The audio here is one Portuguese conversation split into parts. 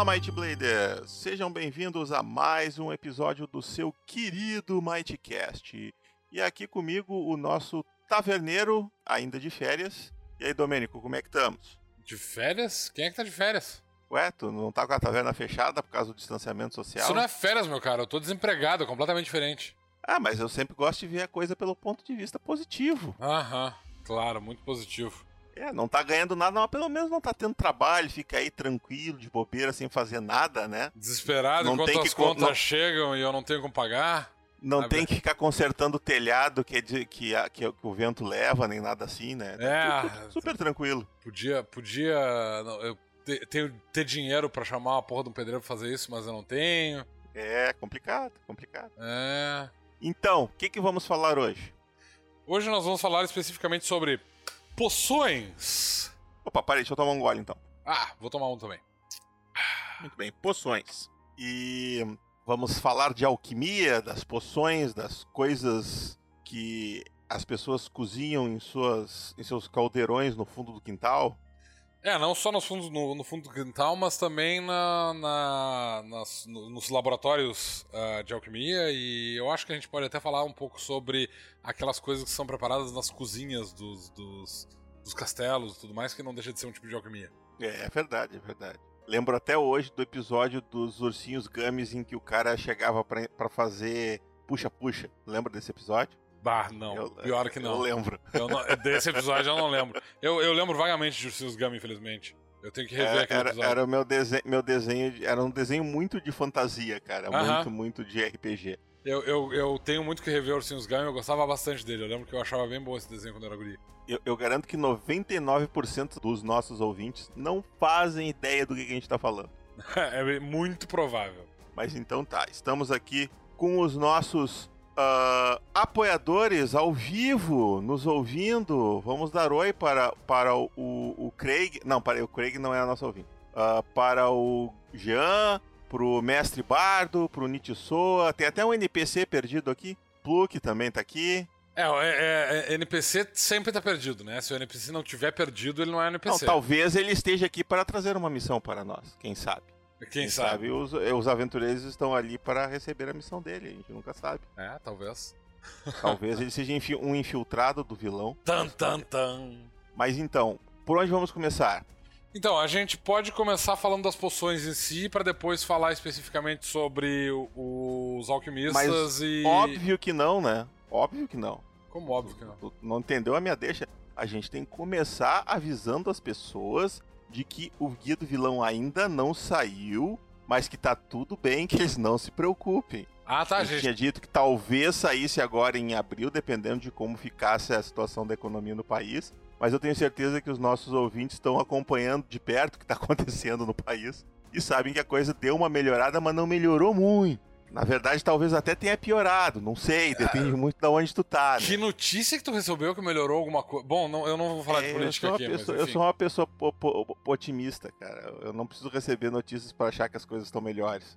Olá, Might Bladers! Sejam bem-vindos a mais um episódio do seu querido Mightcast. E aqui comigo o nosso taverneiro, ainda de férias. E aí, Domênico, como é que estamos? De férias? Quem é que tá de férias? Ué, tu não tá com a taverna fechada por causa do distanciamento social? Isso não é férias, meu cara. Eu tô desempregado, é completamente diferente. Ah, mas eu sempre gosto de ver a coisa pelo ponto de vista positivo. Aham, claro, muito positivo. É, não tá ganhando nada, mas pelo menos não tá tendo trabalho, fica aí tranquilo, de bobeira, sem fazer nada, né? Desesperado Não enquanto tem as que co- contas não- chegam e eu não tenho como pagar. Não tem que ficar consertando o telhado que, é de- que, a- que, o vento leva, nem nada assim, né? É. Tudo super tranquilo. Podia, podia não, eu te- tenho ter dinheiro pra chamar uma porra de um pedreiro pra fazer isso, mas eu não tenho. É complicado, complicado. É. Então, o que, que vamos falar hoje? Hoje nós vamos falar especificamente sobre poções. Opa, parei, deixa eu tomar um gole então. Ah, vou tomar um também. Muito bem, poções. E vamos falar de alquimia, das poções, das coisas que as pessoas cozinham em, suas, em seus caldeirões no fundo do quintal. É, não só nos fundos, no, no fundo do quintal, mas também na, na- nas- no- nos laboratórios ah, de alquimia. E eu acho que a gente pode até falar um pouco sobre aquelas coisas que são preparadas nas cozinhas dos, dos, dos castelos e tudo mais, que não deixa de ser um tipo de alquimia. É, é verdade, é verdade. Lembro até hoje do episódio dos ursinhos gummies em que o cara chegava pra fazer puxa-puxa. Lembra desse episódio? Bah, não. Eu- pior que Eu não. lembro. Eu não- Desse episódio eu não lembro. Eu, eu lembro vagamente de Ursinhos Gummy, infelizmente. Eu tenho que rever aquele era, episódio. era o meu desenho, meu desenho, de- era um desenho muito de fantasia, cara. Aham. Muito, muito de RPG. Eu, eu, eu tenho muito que rever Ursinhos Gummy, eu gostava bastante dele. Eu lembro que eu achava bem bom esse desenho quando eu era guri. Eu, eu garanto que 99% dos nossos ouvintes não fazem ideia do que, que a gente tá falando. é muito provável. Mas então tá, estamos aqui com os nossos ah, apoiadores ao vivo, nos ouvindo. Vamos dar oi para, para o, o, o Craig. Não, para o Craig não é a nossa ouvinte. Ah, para o Jean, pro Mestre Bardo, pro Nitsoa. Tem até um NPC perdido aqui. Pluk também tá aqui. É, é, é, NPC sempre tá perdido, né? Se o NPC não tiver perdido, ele não é Não, NPC. talvez ele esteja aqui para trazer uma missão para nós. Quem sabe? Quem, sabe? os, os aventureiros estão ali para receber a missão dele. A gente nunca sabe. É, talvez. Talvez ele seja um infiltrado do vilão. Tan, tan, tan. Mas então, por onde vamos começar? Então, a gente pode começar falando das poções em si, pra depois falar especificamente sobre o- os alquimistas Mas e. Óbvio que não, né? Óbvio que não. Como óbvio que não. Tu não entendeu a minha deixa? A gente tem que começar avisando as pessoas de que o guia do vilão ainda não saiu, mas que tá tudo bem, que eles não se preocupem. Ah, tá, gente gente. tinha dito que talvez saísse agora em abril, dependendo de como ficasse a situação da economia no país. Mas eu tenho certeza que os nossos ouvintes estão acompanhando de perto o que está acontecendo no país e sabem que a coisa deu uma melhorada, mas não melhorou muito. Na verdade, talvez até tenha piorado, não sei, depende muito de onde tu tá. Né? Que notícia que tu recebeu que melhorou alguma coisa? Bom, não, eu não vou falar de É, eu, política aqui, pessoa, mas eu sou uma pessoa otimista, cara. Eu não preciso receber notícias para achar que as coisas estão melhores.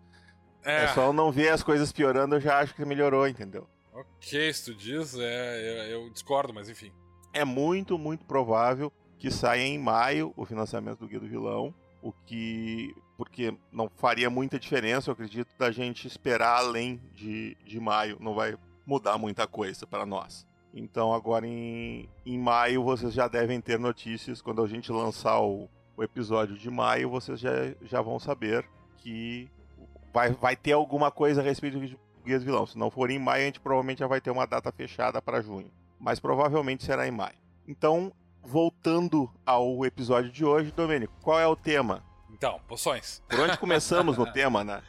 É. É, só eu não ver as coisas piorando, eu já acho que melhorou, entendeu? ok, se tu diz, é, eu, eu discordo, mas enfim. é muito, muito provável que saia em maio o financiamento do Guia do Vilão, o que. Porque não faria muita diferença, eu acredito, da gente esperar além de, de maio. Não vai mudar muita coisa para nós. Então, agora em, em maio, vocês já devem ter notícias. Quando a gente lançar o, o episódio de maio, vocês já, já vão saber que vai, vai ter alguma coisa a respeito do Guia Vilão. Se não for em maio, a gente provavelmente já vai ter uma data fechada para junho. Mas provavelmente será em maio. Então, voltando ao episódio de hoje, Domênico, qual é o tema? Então, poções. Por onde começamos no tema, né?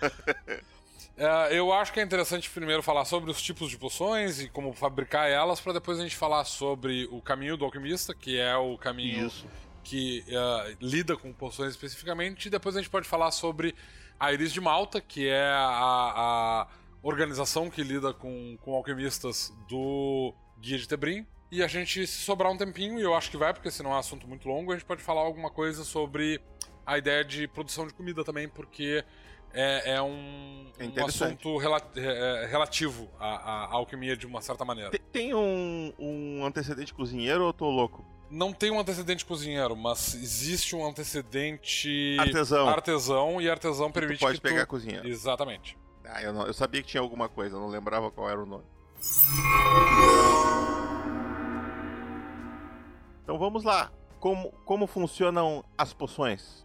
É, eu acho que é interessante primeiro falar sobre os tipos de poções e como fabricar elas, pra depois a gente falar sobre o caminho do alquimista, que é o caminho Isso. que é, lida com poções especificamente, e depois a gente pode falar sobre a Iris de Malta, que é a, a organização que lida com, com alquimistas do Guia de Tebrim. E a gente, se sobrar um tempinho, e eu acho que vai, porque senão é um assunto muito longo, a gente pode falar alguma coisa sobre a ideia de produção de comida também, porque é, é um, É um assunto rela- é, é, relativo à, à alquimia de uma certa maneira. Te- Tem um, um antecedente cozinheiro ou eu tô louco? não tem um antecedente cozinheiro, mas existe um antecedente Artesão. artesão e artesão Que tu permite pode que pegar tu... cozinheiro. Exatamente. Ah, eu, não- eu sabia que tinha alguma coisa, eu não lembrava qual era o nome. Então vamos lá. Como, como funcionam as poções?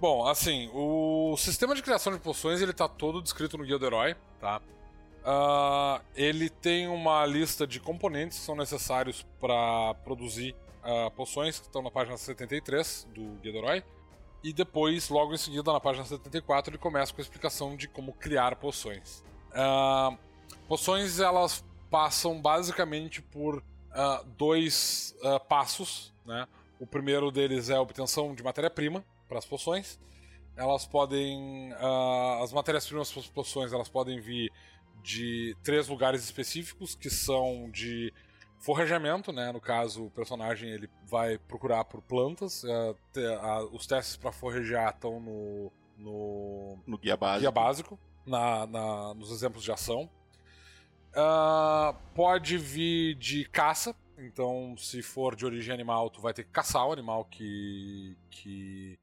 Bom, assim, o sistema de criação de poções ele tá todo descrito no Guia do Herói, tá? Ah, ele tem uma lista de componentes que são necessários para produzir ah, poções, que estão na página 73 do Guia do Herói. E depois, logo em seguida, na página 74, ele começa com a explicação de como criar poções. Ah, poções, elas passam basicamente por dois passos, né? O primeiro deles é a obtenção de matéria-prima para as poções. Elas podem. ah, as matérias-primas para as poções elas podem vir de três lugares específicos, que são de forrajamento, né? No caso, o personagem ele vai procurar por plantas. ah, te- ah, os testes para forragear estão no, no No guia básico. guia básico, na, na- nos exemplos de ação. Ah, pode vir de caça, então se for de origem animal, tu vai ter que caçar o animal que, que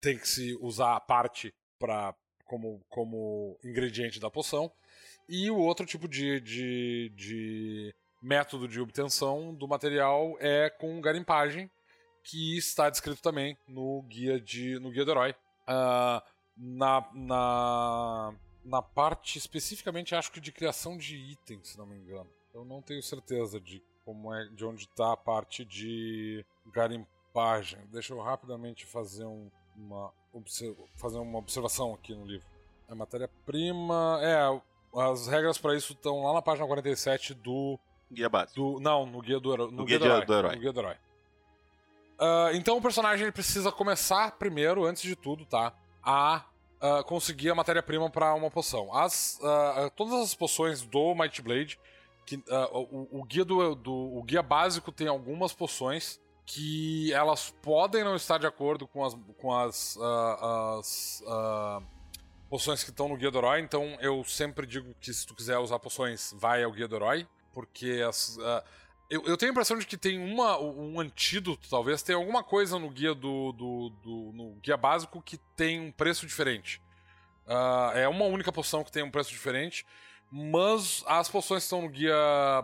tem que se usar a parte pra, como, como ingrediente da poção. E o outro tipo de, de, de método de obtenção do material é com garimpagem, que está descrito também no guia, de, no guia do herói. Ah, na, na, na parte especificamente, acho que de criação de itens, se não me engano. Eu não tenho certeza de como é, de onde está a parte de garimpagem. Deixa eu rapidamente fazer um- uma, fazer uma observação aqui no livro. A matéria-prima. É, as regras para isso estão lá na página 47 do Guia básico. do, não, no guia do, no No guia guia do, herói, do herói. No guia do herói. Ah, então o personagem ele precisa começar primeiro, antes de tudo, tá? A ah, conseguir a matéria-prima para uma poção. As, ah, todas as poções do Might Blade, que, o, o guia do, do- o guia básico tem algumas poções que elas podem não estar de acordo com as, com as, ah, as, ah, poções que estão no guia do herói. Então eu sempre digo que se tu quiser usar poções, vai ao guia do herói, porque as, ah, eu, eu tenho a impressão de que tem uma, um antídoto, talvez, tem alguma coisa no guia do, do, do- no guia básico que tem um preço diferente. Ah, é uma única poção que tem um preço diferente, mas as poções que estão no guia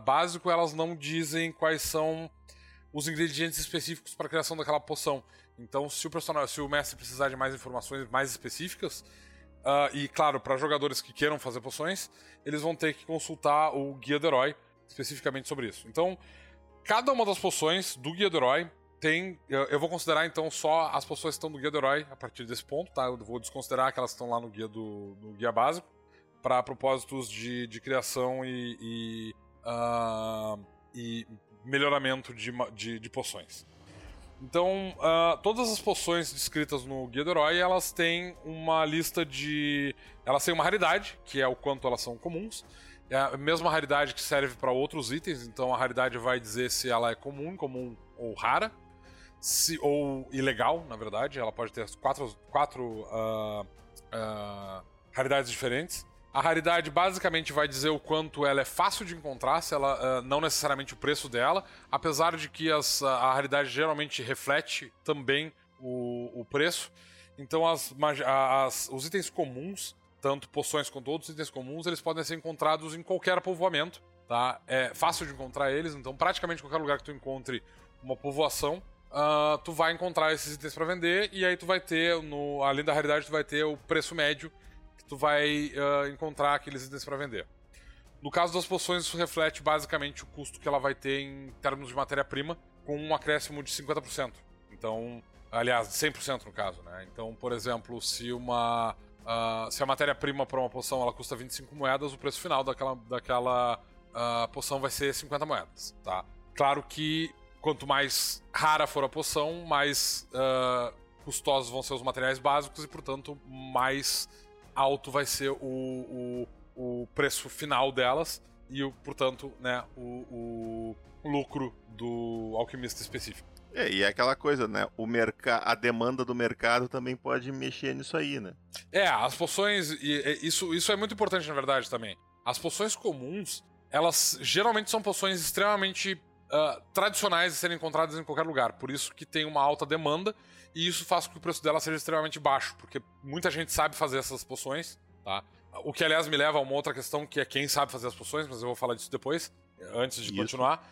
básico, elas não dizem quais são os ingredientes específicos para a criação daquela poção. Então, se o personagem, se o mestre precisar de mais informações mais específicas, ah, e claro, para jogadores que queiram fazer poções, eles vão ter que consultar o guia do herói especificamente sobre isso. Então, cada uma das poções do Guia do Herói tem. Eu, vou considerar então só as poções que estão no Guia do Herói a partir desse ponto, tá? Eu vou desconsiderar aquelas que estão lá no guia do no guia básico para propósitos de, de criação e, e, ah, e melhoramento de, de, de poções. Então, ah, todas as poções descritas no Guia do Herói, elas têm uma lista de. Elas têm uma raridade, que é o quanto elas são comuns. É a mesma raridade que serve para outros itens, então a raridade vai dizer se ela é comum, incomum ou rara. Se, ou ilegal, na verdade. Ela pode ter quatro, quatro ah, ah, raridades diferentes. A raridade basicamente vai dizer o quanto ela é fácil de encontrar, se ela, ah, não necessariamente o preço dela, apesar de que as- a raridade geralmente reflete também o, o preço. Então as, as- os itens comuns, tanto poções quanto outros itens comuns, eles podem ser encontrados em qualquer povoamento. Tá? É fácil de encontrar eles, então praticamente qualquer lugar que tu encontre uma povoação, ah, tu vai encontrar esses itens para vender e aí tu vai ter, no, além da raridade, tu vai ter o preço médio que tu vai ah, encontrar aqueles itens para vender. No caso das poções, isso reflete basicamente o custo que ela vai ter em termos de matéria-prima, com um acréscimo de 50%. Então, aliás, 100% no caso, né? Então, por exemplo, se uma ah, se a matéria-prima para uma poção ela custa 25 moedas, o preço final daquela, daquela ah, poção vai ser 50 moedas, tá? Claro que quanto mais rara for a poção, mais ah, custosos vão ser os materiais básicos e, portanto, mais alto vai ser o, o, o preço final delas e, o, portanto, né, o, o lucro do alquimista específico. É, e é aquela coisa, né? O merca... A demanda do mercado também pode mexer nisso aí, né? É, as poções. E, e isso, isso é muito importante, na verdade, também. As poções comuns, elas geralmente são poções extremamente uh, tradicionais de serem encontradas em qualquer lugar. Por isso que tem uma alta demanda e isso faz com que o preço dela seja extremamente baixo, porque muita gente sabe fazer essas poções, tá? O que, aliás, me leva a uma outra questão, que é quem sabe fazer as poções, mas eu vou falar disso depois, antes de isso. continuar.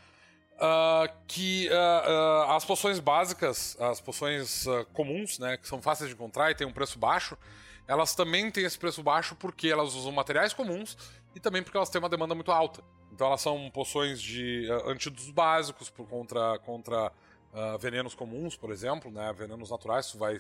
Uh, que uh, uh, as poções básicas, as poções comuns, né, que são fáceis de encontrar e têm um preço baixo, elas também têm esse preço baixo porque elas usam materiais comuns e também porque elas têm uma demanda muito alta. Então elas são poções de antídotos básicos por contra, contra venenos comuns, por exemplo, né, venenos naturais. Tu vai,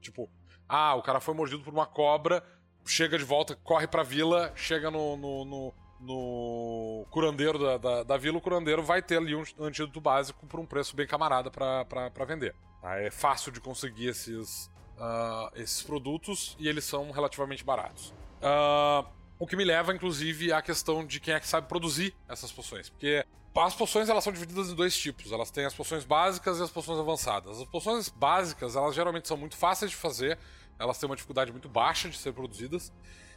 tipo, ah, o cara foi mordido por uma cobra, chega de volta, corre pra vila, chega no, no, no no curandeiro da, da, da, vila, o curandeiro vai ter ali um antídoto básico por um preço bem camarada para vender. Tá? É fácil de conseguir esses, uh, esses produtos e eles são relativamente baratos. Uh, o que me leva, inclusive, à questão de quem é que sabe produzir essas poções. Porque as poções elas são divididas em dois tipos. Elas têm as poções básicas e as poções avançadas. As poções básicas, elas geralmente são muito fáceis de fazer, elas têm uma dificuldade muito baixa de ser produzidas,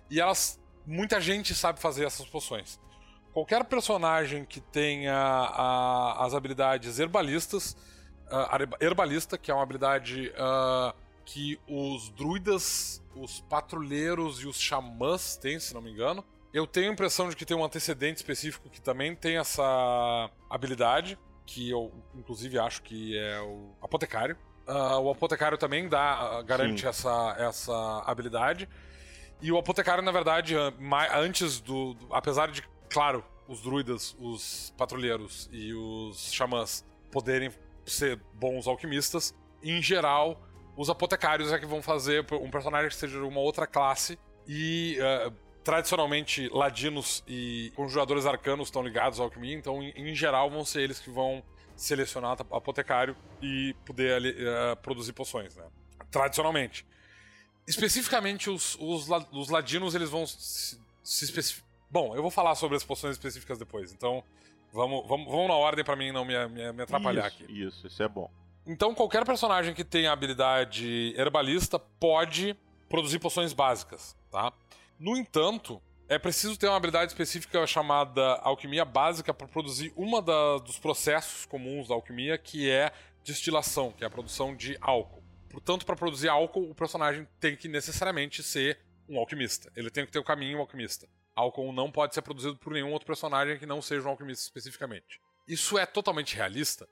e elas muita gente sabe fazer essas poções. Qualquer personagem que tenha a, as habilidades herbalistas, uh, herbalista, que é uma habilidade uh, que os druidas, os patrulheiros e os xamãs têm, se não me engano. Eu tenho a impressão de que tem um antecedente específico que também tem essa habilidade, que eu inclusive acho que é o apotecário. Uh, o apotecário também dá, garante essa, essa habilidade. E o apotecário, na verdade, antes do, do. Apesar de, claro, os druidas, os patrulheiros e os xamãs poderem ser bons alquimistas, em geral, os apotecários é que vão fazer um personagem que seja de uma outra classe e. Uh, tradicionalmente, ladinos e conjuradores arcanos estão ligados à alquimia, então, em, geral, vão ser eles que vão selecionar apotecário e poder uh, produzir poções, né? Tradicionalmente. Especificamente, os, os, os ladinos, eles vão se, se especificar. Bom, eu vou falar sobre as poções específicas depois, então vamos, vamos, vamos na ordem para mim não me, me, me atrapalhar isso, aqui. Isso, isso é bom. Então, qualquer personagem que tenha habilidade herbalista pode produzir poções básicas, tá? No entanto, é preciso ter uma habilidade específica chamada alquimia básica para produzir uma da, dos processos comuns da alquimia, que é destilação, que é a produção de álcool. Portanto, para produzir álcool, o personagem tem que necessariamente ser um alquimista. Ele tem que ter o caminho alquimista. Álcool não pode ser produzido por nenhum outro personagem que não seja um alquimista especificamente. Isso é totalmente realista?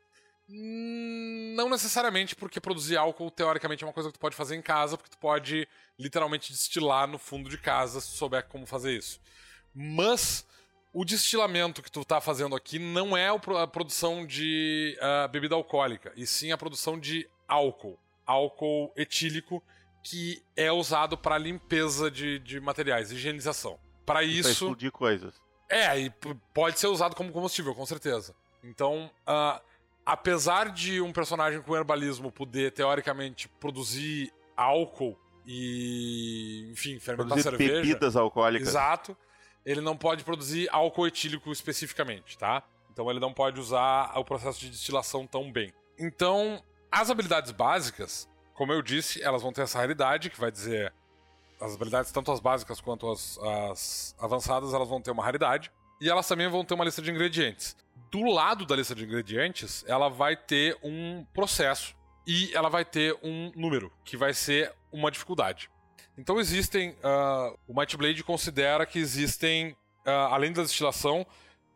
Hum, não necessariamente, porque produzir álcool, teoricamente, é uma coisa que tu pode fazer em casa, porque tu pode literalmente destilar no fundo de casa se souber como fazer isso. Mas o destilamento que tu tá fazendo aqui não é a produção de uh, bebida alcoólica, e sim a produção de álcool álcool etílico que é usado para limpeza de, de materiais, higienização. Para isso. Pra explodir coisas. É, e pode ser usado como combustível, com certeza. Então, uh, apesar de um personagem com herbalismo poder, teoricamente, produzir álcool e, enfim, fermentar produzir cerveja. bebidas alcoólicas. Exato. Ele não pode produzir álcool etílico especificamente, tá? Então ele não pode usar o processo de destilação tão bem. Então, as habilidades básicas, como eu disse, elas vão ter essa raridade, que vai dizer. As habilidades, tanto as básicas quanto as, as avançadas, elas vão ter uma raridade. E elas também vão ter uma lista de ingredientes. Do lado da lista de ingredientes, ela vai ter um processo e ela vai ter um número, que vai ser uma dificuldade. Então existem. Uh, o Might Blade considera que existem, uh, além da destilação,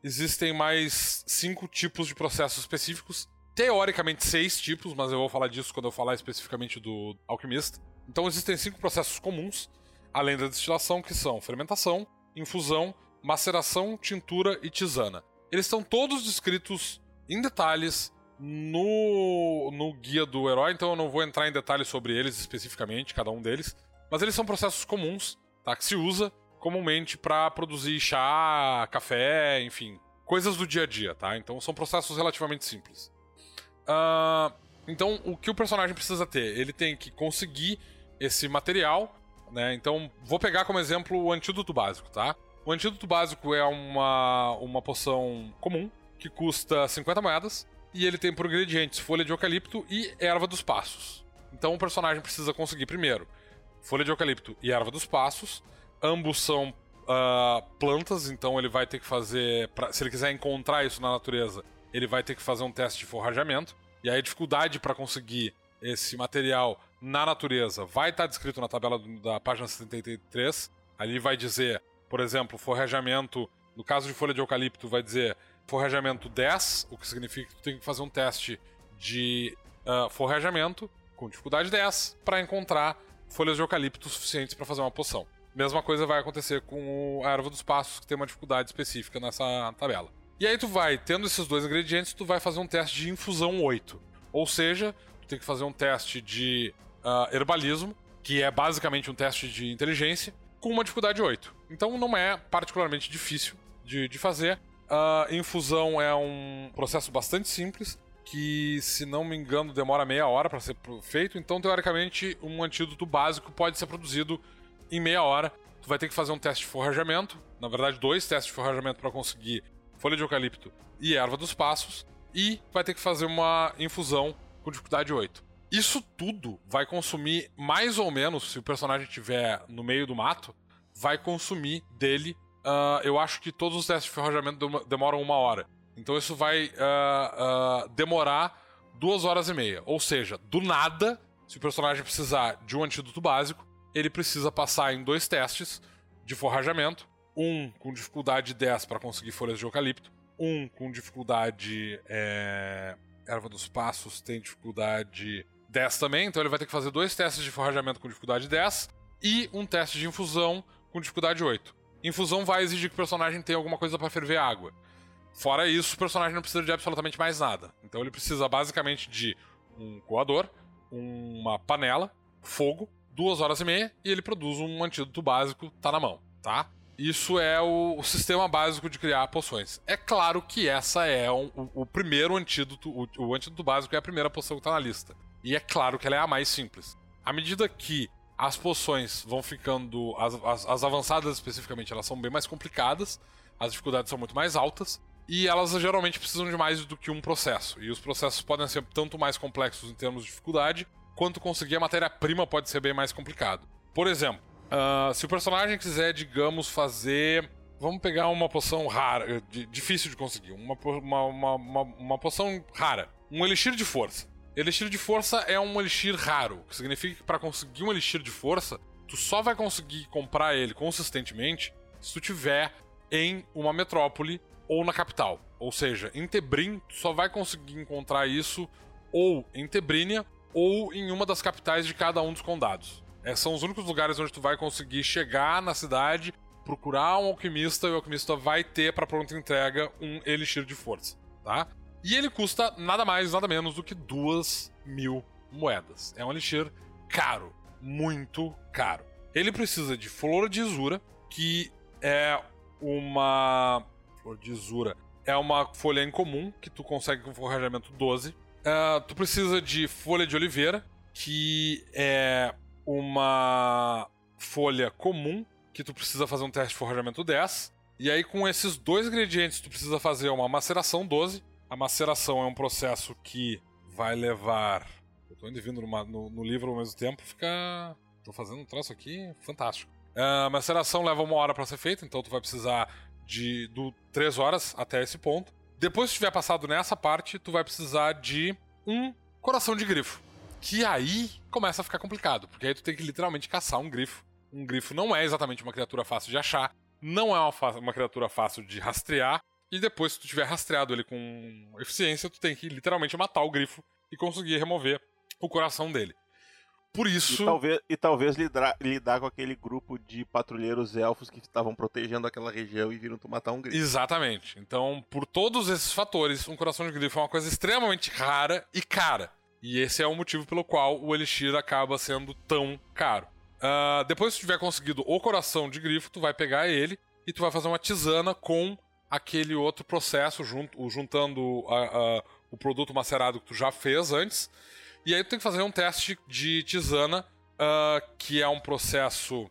existem mais cinco tipos de processos específicos teoricamente seis tipos, mas eu vou falar disso quando eu falar especificamente do alquimista. Então existem cinco processos comuns, além da destilação, que são fermentação, infusão, maceração, tintura e tisana. Eles estão todos descritos em detalhes no, no guia do herói, então eu não vou entrar em detalhes sobre eles especificamente, cada um deles. Mas eles são processos comuns, tá? Que se usa comumente para produzir chá, café, enfim, coisas do dia a dia, tá? Então são processos relativamente simples. Uh, então, o que o personagem precisa ter? Ele tem que conseguir esse material, né? Então, vou pegar como exemplo o antídoto básico, tá? O antídoto básico é uma, uma poção comum que custa 50 moedas e ele tem por ingredientes folha de eucalipto e erva dos passos. Então, o personagem precisa conseguir primeiro folha de eucalipto e erva dos passos. Ambos são uh, plantas, então ele vai ter que fazer. Pra, se ele quiser encontrar isso na natureza, ele vai ter que fazer um teste de forrajamento. E aí a dificuldade para conseguir esse material na natureza vai estar descrito na tabela da página 73. Ali vai dizer, por exemplo, forrajamento, no caso de folha de eucalipto, vai dizer forrajamento 10, o que significa que tu tem que fazer um teste de uh, forrajamento com dificuldade 10 para encontrar folhas de eucalipto suficientes para fazer uma poção. Mesma coisa vai acontecer com a erva dos passos, que tem uma dificuldade específica nessa tabela. E aí tu vai, tendo esses dois ingredientes, tu vai fazer um teste de infusão 8. Ou seja, tu tem que fazer um teste de uh, herbalismo, que é basicamente um teste de inteligência, com uma dificuldade 8. Então não é particularmente difícil de, de fazer. A infusão é um processo bastante simples, que, se não me engano, demora meia hora para ser feito. Então, teoricamente, um antídoto básico pode ser produzido em meia hora. Tu vai ter que fazer um teste de forrajamento, na verdade, dois testes de forrajamento para conseguir folha de eucalipto e erva dos passos, e vai ter que fazer uma infusão com dificuldade 8. Isso tudo vai consumir mais ou menos, se o personagem estiver no meio do mato, vai consumir dele. Uh, eu acho que todos os testes de forrajamento demoram uma hora. Então isso vai uh, uh, demorar duas horas e meia. Ou seja, do nada, se o personagem precisar de um antídoto básico, ele precisa passar em dois testes de forrajamento. Um com dificuldade 10 para conseguir folhas de eucalipto. Um com dificuldade. É... Erva dos Passos tem dificuldade 10 também, então ele vai ter que fazer dois testes de forrajamento com dificuldade 10 e um teste de infusão com dificuldade 8. Infusão vai exigir que o personagem tenha alguma coisa para ferver água. Fora isso, o personagem não precisa de absolutamente mais nada. Então ele precisa basicamente de um coador, uma panela, fogo, duas horas e meia, e ele produz um antídoto básico, tá na mão, tá? Isso é o, o sistema básico de criar poções. É claro que essa é um, o, o, primeiro antídoto, o, o antídoto básico é a primeira poção que tá na lista. E é claro que ela é a mais simples. À medida que as poções vão ficando. As, as, as, avançadas especificamente, elas são bem mais complicadas, as dificuldades são muito mais altas, e elas geralmente precisam de mais do que um processo. E os processos podem ser tanto mais complexos em termos de dificuldade, quanto conseguir a matéria-prima pode ser bem mais complicado. Por exemplo, uh, se o personagem quiser, digamos, fazer. Vamos pegar uma poção rara, difícil de conseguir, uma, uma, uma, uma poção rara, um elixir de força. Elixir de força é um elixir raro, que significa que para conseguir um elixir de força, tu só vai conseguir comprar ele consistentemente se tu tiver em uma metrópole ou na capital. Ou seja, em Tebrim, tu só vai conseguir encontrar isso ou em Tebrínia ou em uma das capitais de cada um dos condados. É, são os únicos lugares onde tu vai conseguir chegar na cidade, procurar um alquimista e o alquimista vai ter para pronta entrega um elixir de força, tá? E ele custa nada mais, nada menos do que duas mil moedas. É um elixir caro, muito caro. Ele precisa de flor de isura, que é uma flor de Zura é uma folha incomum que tu consegue com forrajamento 12. Uh, é, tu precisa de folha de oliveira, que é uma folha comum que tu precisa fazer um teste de forrajamento 10. E aí, com esses dois ingredientes, tu precisa fazer uma maceração 12. A maceração é um processo que vai levar. Eu tô indo vindo numa, no, no, livro ao mesmo tempo, fica. Tô fazendo um troço aqui fantástico. Uh, a maceração leva uma hora para ser feita, então tu vai precisar de do 3 horas até esse ponto. Depois que tiver passado nessa parte, tu vai precisar de um coração de grifo. Que aí começa a ficar complicado, porque aí tu tem que literalmente caçar um grifo. Um grifo não é exatamente uma criatura fácil de achar, não é uma, uma criatura fácil de rastrear, e depois, se tu tiver rastreado ele com eficiência, tu tem que literalmente matar o grifo e conseguir remover o coração dele. Por isso. E talvez, e talvez lidar, lidar com aquele grupo de patrulheiros elfos que estavam protegendo aquela região e viram tu matar um grifo. Exatamente. Então, por todos esses fatores, um coração de grifo é uma coisa extremamente rara e cara. E esse é o motivo pelo qual o Elixir acaba sendo tão caro. Uh, depois que tu tiver conseguido o coração de grifo, tu vai pegar ele e tu vai fazer uma tisana com aquele outro processo, junto, juntando a, a, o produto macerado que tu já fez antes e aí tu tem que fazer um teste de tisana, uh, que é um processo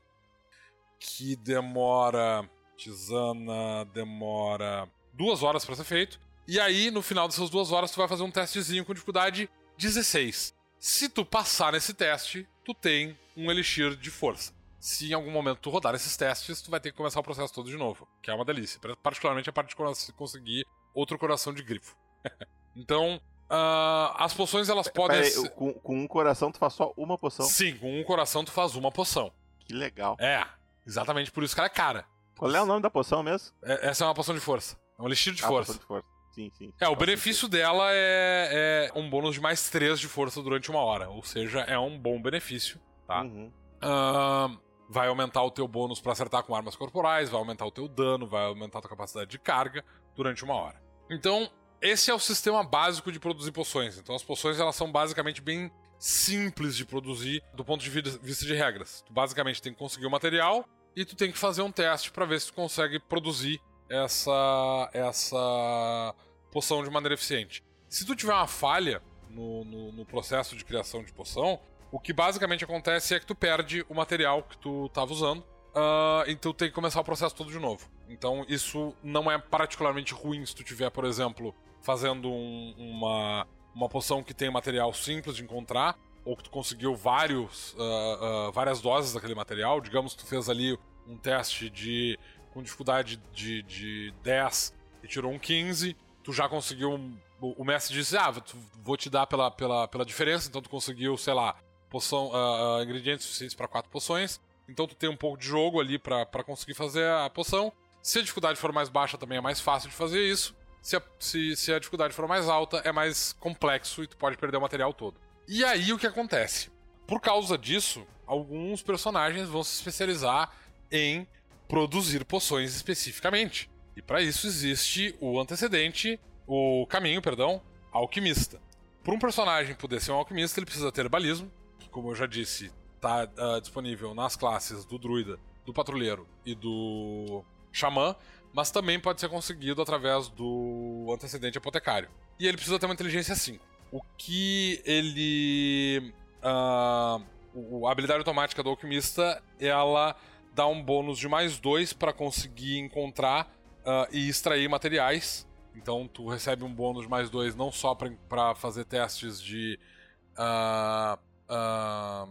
que demora. Tisana demora duas horas para ser feito. E aí, no final dessas duas horas, tu vai fazer um testezinho com dificuldade 16. Se tu passar nesse teste, tu tem um elixir de força. Se em algum momento tu rodar esses testes, tu vai ter que começar o processo todo de novo, que é uma delícia. Particularmente a parte de conseguir outro coração de grifo. então, uh, as poções elas podem. Pera aí, com, com um coração tu faz só uma poção? Sim, com um coração tu faz uma poção. Que legal. É, exatamente por isso que ela é cara. Qual é o nome da poção mesmo? É, essa é uma poção de força. É um elixir de Ah, força. poção de força. Sim, sim. É, o benefício dela é, é um bônus de mais 3 de força durante uma hora. Ou seja, é um bom benefício. Tá? Uhum. Ahn, vai aumentar o teu bônus pra acertar com armas corporais, vai aumentar o teu dano, vai aumentar a tua capacidade de carga durante uma hora. Então, esse é o sistema básico de produzir poções. Então, as poções elas são basicamente bem simples de produzir do ponto de vi- vista de regras. Tu basicamente tem que conseguir o material e tu tem que fazer um teste pra ver se tu consegue produzir essa essa poção de maneira eficiente. Se tu tiver uma falha no, no, no processo de criação de poção, o que basicamente acontece é que tu perde o material que tu estava usando. ah, então tem que começar o processo todo de novo. Então isso não é particularmente ruim se tu tiver, por exemplo, fazendo um- uma, uma poção que tem material simples de encontrar, ou que tu conseguiu vários, ah, ah, várias doses daquele material. Digamos que tu fez ali um teste de com dificuldade de, de 10 e tirou um 15, tu já conseguiu. um- o, mestre disse: Ah, vou te dar pela, pela, pela diferença, então tu conseguiu, sei lá, poção, ah, ingredientes suficientes para quatro poções. Então tu tem um pouco de jogo ali pra conseguir fazer a poção. Se a dificuldade for mais baixa, também é mais fácil de fazer isso. Se a, se, se a dificuldade for mais alta, é mais complexo e tu pode perder o material todo. E aí o que acontece? Por causa disso, alguns personagens vão se especializar em produzir poções especificamente. E para isso existe o antecedente, o caminho, perdão, alquimista. Para um personagem poder ser um alquimista, ele precisa ter herbalismo, que como eu já disse, está disponível nas classes do druida, do patrulheiro e do xamã, mas também pode ser conseguido através do antecedente apotecário. E ele precisa ter uma inteligência 5. O que ele. ah, o- a habilidade automática do alquimista, ela dá um bônus de mais 2 para conseguir encontrar ah, e extrair materiais. Então tu recebe um bônus de mais 2 não só para fazer testes de. ah, ah,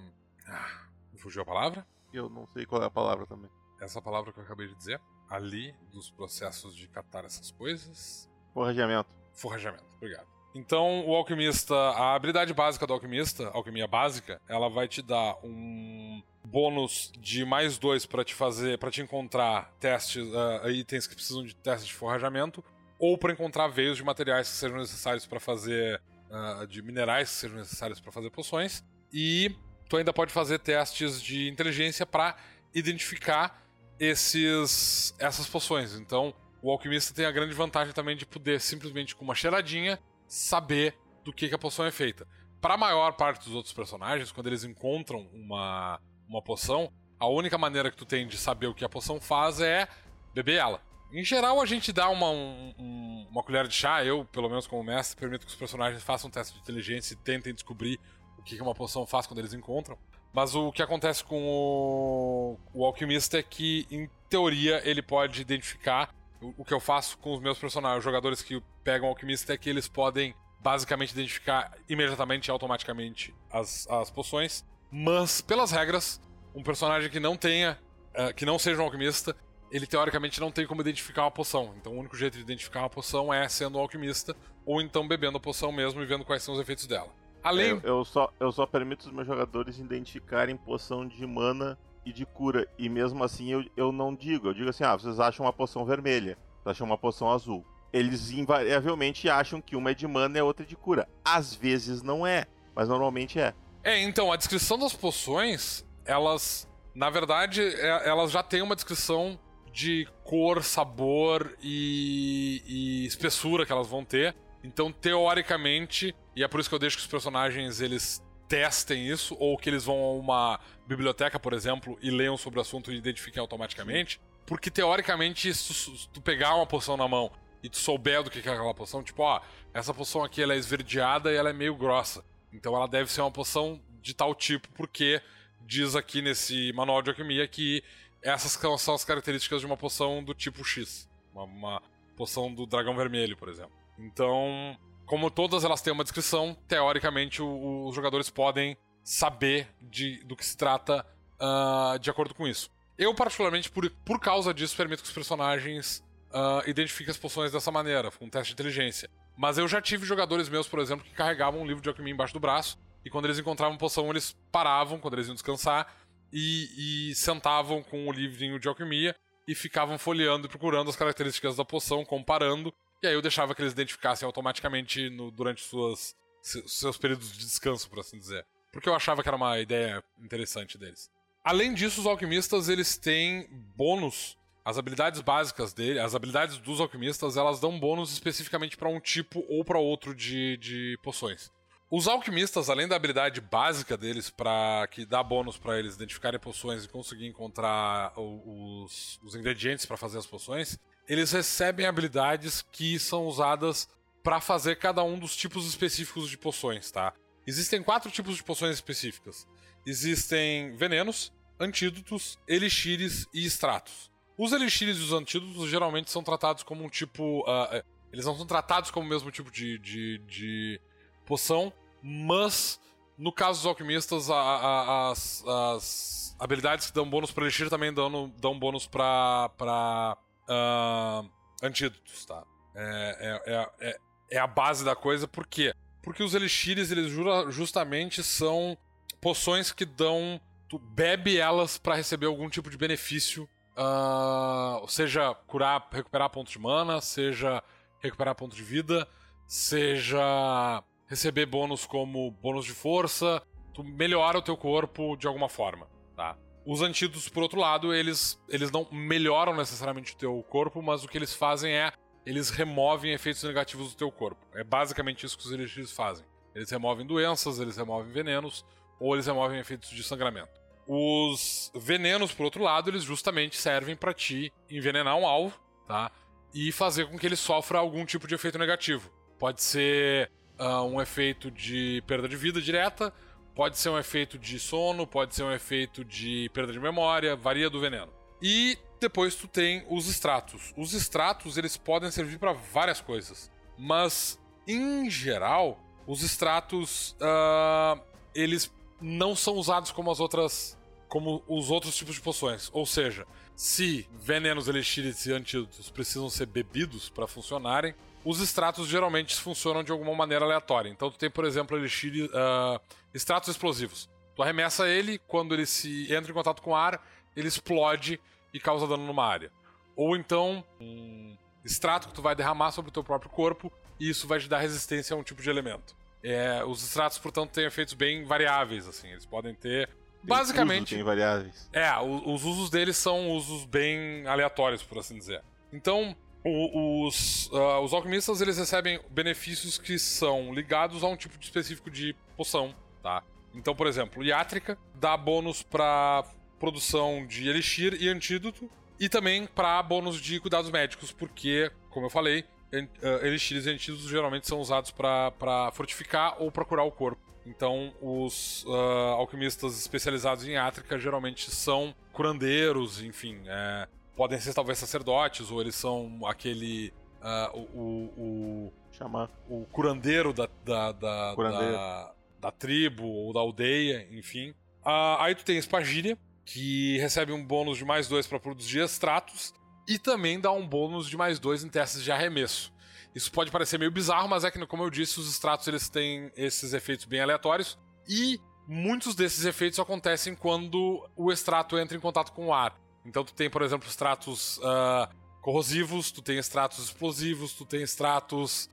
ah, fugiu a palavra? Eu não sei qual é a palavra também. Essa palavra que eu acabei de dizer. Ali, dos processos de catar essas coisas. Forrageamento. Forrajamento, obrigado. Então, o alquimista, a habilidade básica do alquimista, alquimia básica, ela vai te dar um bônus de mais dois para te fazer, para te encontrar testes, ah, itens que precisam de testes de forrajamento, ou para encontrar veios de materiais que sejam necessários para fazer, ah, de minerais que sejam necessários para fazer poções, e tu ainda pode fazer testes de inteligência para identificar esses essas poções. Então, o alquimista tem a grande vantagem também de poder simplesmente com uma cheiradinha saber do que, que a poção é feita. Para a maior parte dos outros personagens, quando eles encontram uma, uma poção, a única maneira que tu tem de saber o que a poção faz é beber ela. Em geral, a gente dá uma, um- um- uma colher de chá, eu, pelo menos como mestre, permito que os personagens façam um teste de inteligência e tentem descobrir o que, uma poção faz quando eles encontram. Mas o que acontece com o, o alquimista é que, em teoria, ele pode identificar. O, que eu faço com os meus personagens, os jogadores que pegam o alquimista, é que eles podem basicamente identificar imediatamente e automaticamente as, as poções. Mas, pelas regras, um personagem que não tenha. eh, que não seja um alquimista, ele teoricamente não tem como identificar uma poção. Então o único jeito de identificar uma poção é sendo um alquimista, ou então bebendo a poção mesmo e vendo quais são os efeitos dela. Além. Eu, eu só, eu só permito os meus jogadores identificarem poção de mana e de cura. E mesmo assim eu, eu não digo. Eu digo assim, ah, vocês acham uma poção vermelha, vocês acham uma poção azul. Eles invariavelmente acham que uma é de mana e a outra é de cura. Às vezes não é, mas normalmente é. É, então, a descrição das poções, elas, na verdade, é- elas já têm uma descrição de cor, sabor e, e espessura que elas vão ter. Então, teoricamente, e é por isso que eu deixo que os personagens eles testem isso, ou que eles vão a uma biblioteca, por exemplo, e leiam sobre o assunto e identifiquem automaticamente. Porque, teoricamente, se tu, pegar uma poção na mão e tu souber do que é aquela poção, tipo, ó, essa poção aqui ela é esverdeada e ela é meio grossa. Então ela deve ser uma poção de tal tipo, porque diz aqui nesse manual de alquimia que essas são- são as características de uma poção do tipo X. Uma, uma poção do dragão vermelho, por exemplo. Então, como todas elas têm uma descrição, teoricamente os jogadores podem saber de, do que se trata ah, de acordo com isso. Eu, particularmente, por, por causa disso, permito que os personagens ah, identifiquem as poções dessa maneira, com um teste de inteligência. Mas eu já tive jogadores meus, por exemplo, que carregavam um livro de alquimia embaixo do braço, e quando eles encontravam poção, eles paravam, quando eles iam descansar, e, e sentavam com o livrinho de alquimia e ficavam folheando e procurando as características da poção, comparando, e aí eu deixava que eles identificassem automaticamente no, durante suas, seus períodos de descanso, por assim dizer. Porque eu achava que era uma ideia interessante deles. Além disso, os alquimistas eles têm bônus. As habilidades básicas dele, as habilidades dos alquimistas, elas dão bônus especificamente para um tipo ou para outro de, de poções. Os alquimistas, além da habilidade básica deles, para que dá bônus para eles identificarem poções e conseguir encontrar os, os ingredientes para fazer as poções, eles recebem habilidades que são usadas para fazer cada um dos tipos específicos de poções, tá? Existem quatro tipos de poções específicas. Existem venenos, antídotos, elixires e extratos. Os elixires e os antídotos geralmente são tratados como um tipo. Uh, eles não são tratados como o mesmo tipo de, de, de poção, mas no caso dos alquimistas, a, a, as, as, habilidades que dão bônus para elixir também dão, dão bônus para uh, antídotos, tá? É, é, é, é, é a base da coisa, por quê? Porque os elixires, eles justamente são poções que dão. Tu bebe elas para receber algum tipo de benefício. Uh, seja curar, recuperar pontos de mana, seja recuperar pontos de vida, seja receber bônus como bônus de força, tu melhora o teu corpo de alguma forma, tá? Os antídotos, por outro lado, eles, eles não melhoram necessariamente o teu corpo, mas o que eles fazem é eles removem efeitos negativos do teu corpo. É basicamente isso que os elixires fazem. Eles removem doenças, eles removem venenos, ou eles removem efeitos de sangramento. Os venenos, por outro lado, eles justamente servem para ti envenenar um alvo, tá? E fazer com que ele sofra algum tipo de efeito negativo. Pode ser uh, um efeito de perda de vida direta, pode ser um efeito de sono, pode ser um efeito de perda de memória, varia do veneno. E depois tu tem os extratos. Os extratos eles podem servir para várias coisas, mas em geral os extratos uh, eles não são usados como as outras como os outros tipos de poções. Ou seja, se venenos, elixires e antídotos precisam ser bebidos para funcionarem, os extratos geralmente funcionam de alguma maneira aleatória. Então tu tem, por exemplo, elixir, uh, extratos explosivos. Tu arremessa ele, quando ele se entra em contato com ar, ele explode e causa dano numa área. Ou então, um extrato que tu vai derramar sobre o teu próprio corpo e isso vai te dar resistência a um tipo de elemento. É, os extratos, portanto, têm efeitos bem variáveis, assim. Eles podem ter. Tem basicamente. Uso, tem variáveis. É, os, os usos deles são usos bem aleatórios, por assim dizer. Então, os, uh, os alquimistas eles recebem benefícios que são ligados a um tipo específico de poção, tá? Então, por exemplo, Iátrica dá bônus para produção de elixir e antídoto e também para bônus de cuidados médicos, porque, como eu falei, uh, elixires e antídotos geralmente são usados para fortificar ou para curar o corpo. Então, os uh, alquimistas especializados em átrica geralmente são curandeiros, enfim, é, podem ser talvez sacerdotes, ou eles são aquele. Uh, o, o, Chamar. o curandeiro da, da, da, curandeiro. da, da tribo ou da aldeia, enfim. Uh, aí tu tem Espagília, que recebe um bônus de mais dois para produzir extratos e também dá um bônus de mais dois em testes de arremesso. Isso pode parecer meio bizarro, mas é que, como eu disse, os extratos eles têm esses efeitos bem aleatórios e muitos desses efeitos acontecem quando o extrato entra em contato com o ar. Então tu tem, por exemplo, extratos uh, corrosivos, tu tem extratos explosivos, tu tem extratos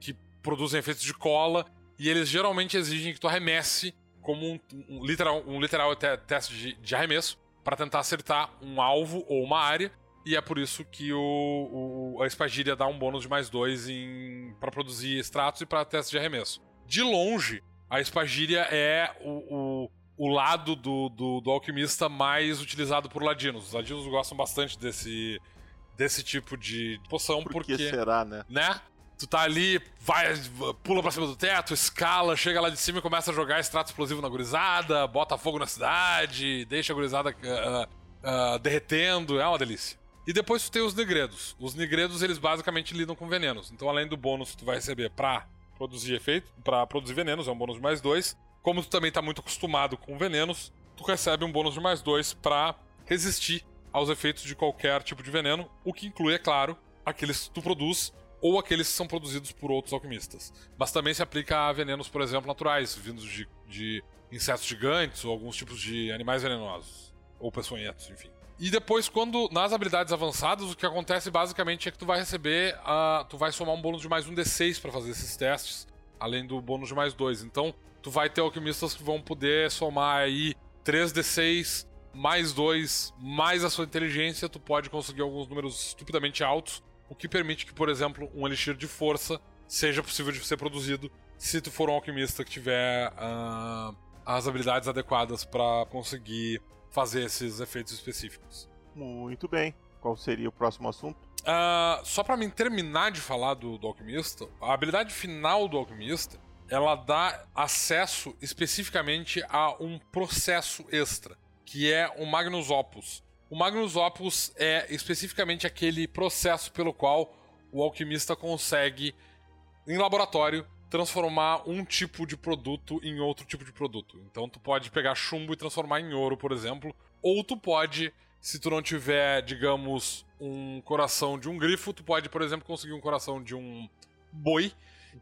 que produzem efeitos de cola e eles geralmente exigem que tu arremesse como um, um literal, um literal teste de, de arremesso para tentar acertar um alvo ou uma área e é por isso que o, o a Espagíria dá um bônus de mais dois para produzir extratos e para testes de arremesso. De longe, a Espagíria é o, o, o lado do, do, do, alquimista mais utilizado por ladinos. Os ladinos gostam bastante desse, desse tipo de poção, por porque. que será, né? Né? Tu tá ali, vai, pula pra cima do teto, escala, chega lá de cima e começa a jogar extrato explosivo na gurizada, bota fogo na cidade, deixa a gurizada uh, uh, derretendo, é uma delícia. E depois tu tem os negredos. Os negredos, eles basicamente lidam com venenos. Então, além do bônus que tu vai receber pra produzir efeito, para produzir venenos, é um bônus de mais dois. Como tu também tá muito acostumado com venenos, tu recebe um bônus de mais dois para resistir aos efeitos de qualquer tipo de veneno, o que inclui, é claro, aqueles que tu produz ou aqueles que são produzidos por outros alquimistas. Mas também se aplica a venenos, por exemplo, naturais, vindos de, de insetos gigantes ou alguns tipos de animais venenosos, ou peçonhentos, enfim. E depois, quando nas habilidades avançadas, o que acontece basicamente é que tu vai receber, uh, tu vai somar um bônus de mais um D6 para fazer esses testes, além do bônus de mais dois. Então, tu vai ter alquimistas que vão poder somar aí 3d6 mais 2, mais a sua inteligência, tu pode conseguir alguns números estupidamente altos, o que permite que, por exemplo, um elixir de força seja possível de ser produzido se tu for um alquimista que tiver uh, as habilidades adequadas para conseguir fazer esses efeitos específicos. Muito bem. Qual seria o próximo assunto? Uh, só para mim terminar de falar do, do alquimista, a habilidade final do alquimista ela dá acesso especificamente a um processo extra, que é o Magnus Opus. O Magnus Opus é especificamente aquele processo pelo qual o alquimista consegue, em laboratório, transformar um tipo de produto em outro tipo de produto. Então tu pode pegar chumbo e transformar em ouro, por exemplo, ou tu pode, se tu não tiver, digamos, um coração de um grifo, tu pode, por exemplo, conseguir um coração de um boi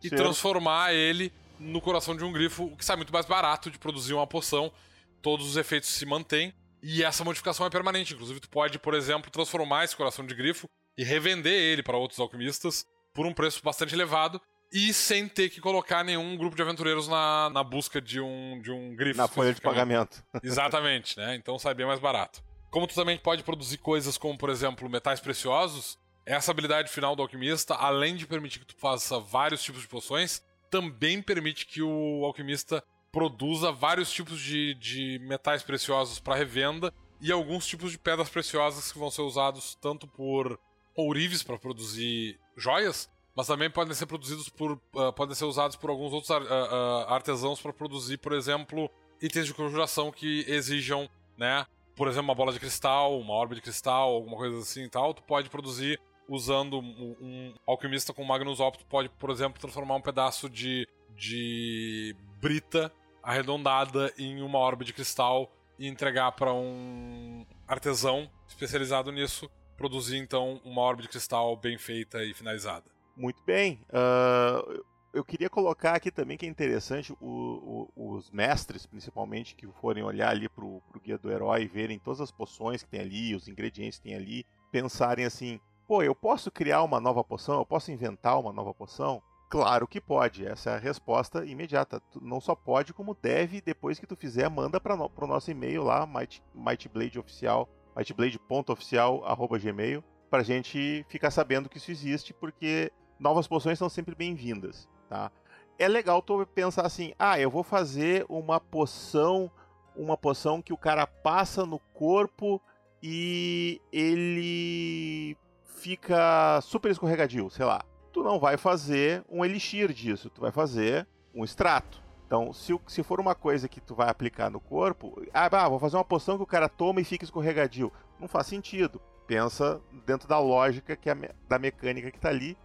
e transformar ele no coração de um grifo, o que sai muito mais barato de produzir uma poção. Todos os efeitos se mantêm e essa modificação é permanente. Inclusive, tu pode, por exemplo, transformar esse coração de grifo e revender ele para outros alquimistas por um preço bastante elevado e sem ter que colocar nenhum grupo de aventureiros na, na busca de um, de um grifo. Na folha de pagamento. Exatamente, né? Então sai bem mais barato. Como tu também pode produzir coisas como, por exemplo, metais preciosos, essa habilidade final do alquimista, além de permitir que tu faça vários tipos de poções, também permite que o alquimista produza vários tipos de, de metais preciosos para revenda e alguns tipos de pedras preciosas que vão ser usados tanto por ourives para produzir joias, mas também podem ser produzidos por uh, podem ser usados por alguns outros ar, uh, uh, artesãos para produzir, por exemplo, itens de conjuração que exijam, né, por exemplo, uma bola de cristal, uma orbe de cristal, alguma coisa assim e tal, tu pode produzir usando um, alquimista com Magnus Opus pode, por exemplo, transformar um pedaço de, de brita arredondada em uma orbe de cristal e entregar para um artesão especializado nisso produzir então uma orbe de cristal bem feita e finalizada. Muito bem. Uh, eu queria colocar aqui também que é interessante o, o, os mestres, principalmente, que forem olhar ali para o guia do herói verem todas as poções que tem ali, os ingredientes que tem ali, pensarem assim: Pô, eu posso criar uma nova poção? Eu posso inventar uma nova poção? Claro que pode, essa é a resposta imediata. Tu não só pode, como deve, depois que tu fizer, manda para o nosso e-mail lá, Might, mightbladeoficial, mightblade.oficial.gmail, pra gente ficar sabendo que isso existe, porque novas poções são sempre bem-vindas, tá? É legal tu pensar assim, ah, eu vou fazer uma poção, uma poção que o cara passa no corpo e ele fica super escorregadio, sei lá. Tu não vai fazer um elixir disso, tu vai fazer um extrato. Então, se, se for uma coisa que tu vai aplicar no corpo, ah, bah, vou fazer uma poção que o cara toma e fica escorregadio. Não faz sentido. Pensa dentro da lógica que é da mecânica que tá ali.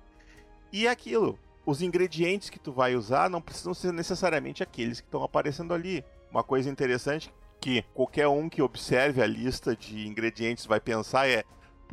E é aquilo, os ingredientes que tu vai usar não precisam ser necessariamente aqueles que estão aparecendo ali. Uma coisa interessante que qualquer um que observe a lista de ingredientes vai pensar é: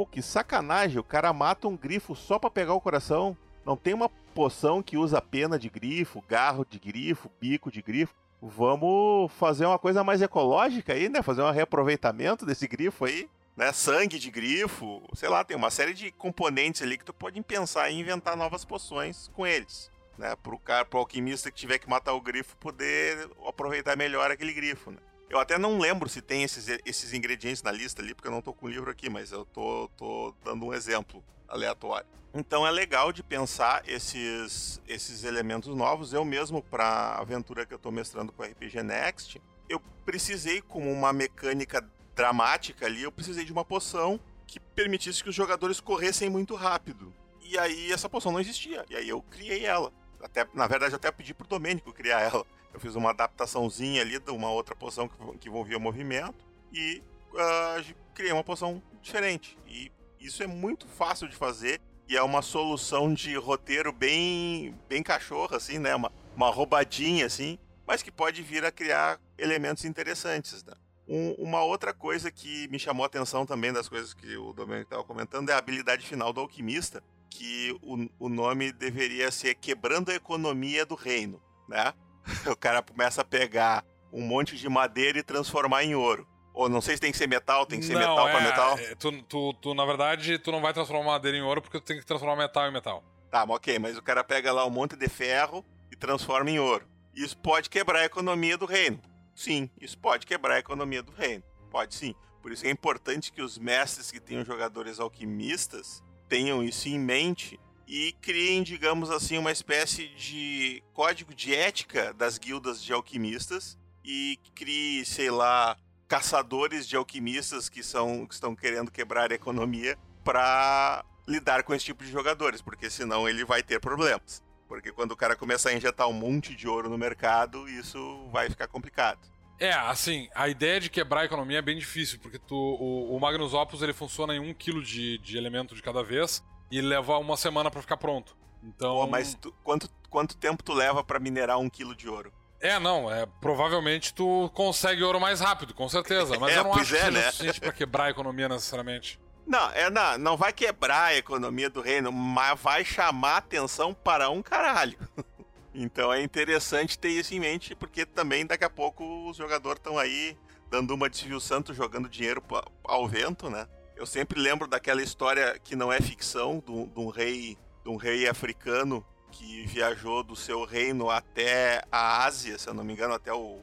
Pô, que sacanagem, o cara mata um grifo só para pegar o coração. Não tem uma poção que usa pena de grifo, garro de grifo, bico de grifo. Vamos fazer uma coisa mais ecológica aí, né? Fazer um reaproveitamento desse grifo aí, né? Sangue de grifo, sei lá, tem uma série de componentes ali que tu pode pensar em inventar novas poções com eles, né? Pro cara, pro alquimista que tiver que matar o grifo poder aproveitar melhor aquele grifo, né? Eu até não lembro se tem esses, esses ingredientes na lista ali, porque eu não tô com o livro aqui, mas eu tô, tô dando um exemplo aleatório. Então é legal de pensar esses, esses elementos novos. Eu mesmo, para a aventura que eu tô mestrando com RPG Next, eu precisei, como uma mecânica dramática ali, eu precisei de uma poção que permitisse que os jogadores corressem muito rápido. E aí essa poção não existia. E aí eu criei ela. Até, na verdade, até pedi pro Domênico criar ela. Eu fiz uma adaptaçãozinha ali de uma outra poção que, que envolvia movimento e uh, criei uma poção diferente. E isso é muito fácil de fazer e é uma solução de roteiro bem, bem cachorra, assim, né? Uma, uma roubadinha, assim, mas que pode vir a criar elementos interessantes, né? Um, uma outra coisa que me chamou a atenção também das coisas que o Domenico estava comentando é a habilidade final do alquimista, que o, o nome deveria ser Quebrando a Economia do Reino, né? O cara começa a pegar um monte de madeira e transformar em ouro. Ou não sei se tem que ser metal, tem que ser Não, metal é, pra metal. é, tu, tu, tu, na verdade, tu não vai transformar madeira em ouro porque tu tem que transformar metal em metal. Tá, mas ok, mas o cara pega lá um monte de ferro e transforma em ouro. Isso pode quebrar a economia do reino. Sim, isso pode quebrar a economia do reino. Pode sim. Por isso é importante que os mestres que tenham jogadores alquimistas tenham isso em mente e criem, digamos assim, uma espécie de código de ética das guildas de alquimistas e crie, sei lá, caçadores de alquimistas que são que estão querendo quebrar a economia para lidar com esse tipo de jogadores, porque senão ele vai ter problemas. Porque quando o cara começar a injetar um monte de ouro no mercado, isso vai ficar complicado. É, assim, a ideia de quebrar a economia é bem difícil, porque tu, o, o Magnus Opus ele funciona em um quilo de, de elemento de cada vez e leva uma semana pra ficar pronto. Então. Pô, mas tu- quanto, quanto tempo tu leva para minerar um quilo de ouro? É, não, é, provavelmente tu consegue ouro mais rápido, com certeza. Mas É, eu não acho que é, seja né? suficiente pra quebrar a economia necessariamente. Não, é, não, não vai quebrar a economia do reino, mas vai chamar atenção para um caralho. Então é interessante ter isso em mente, porque também daqui a pouco os jogadores estão aí dando uma de Silvio Santos jogando dinheiro ao vento, né? Eu sempre lembro daquela história que não é ficção, de um- rei, um rei africano que viajou do seu reino até a Ásia, se eu não me engano, até o,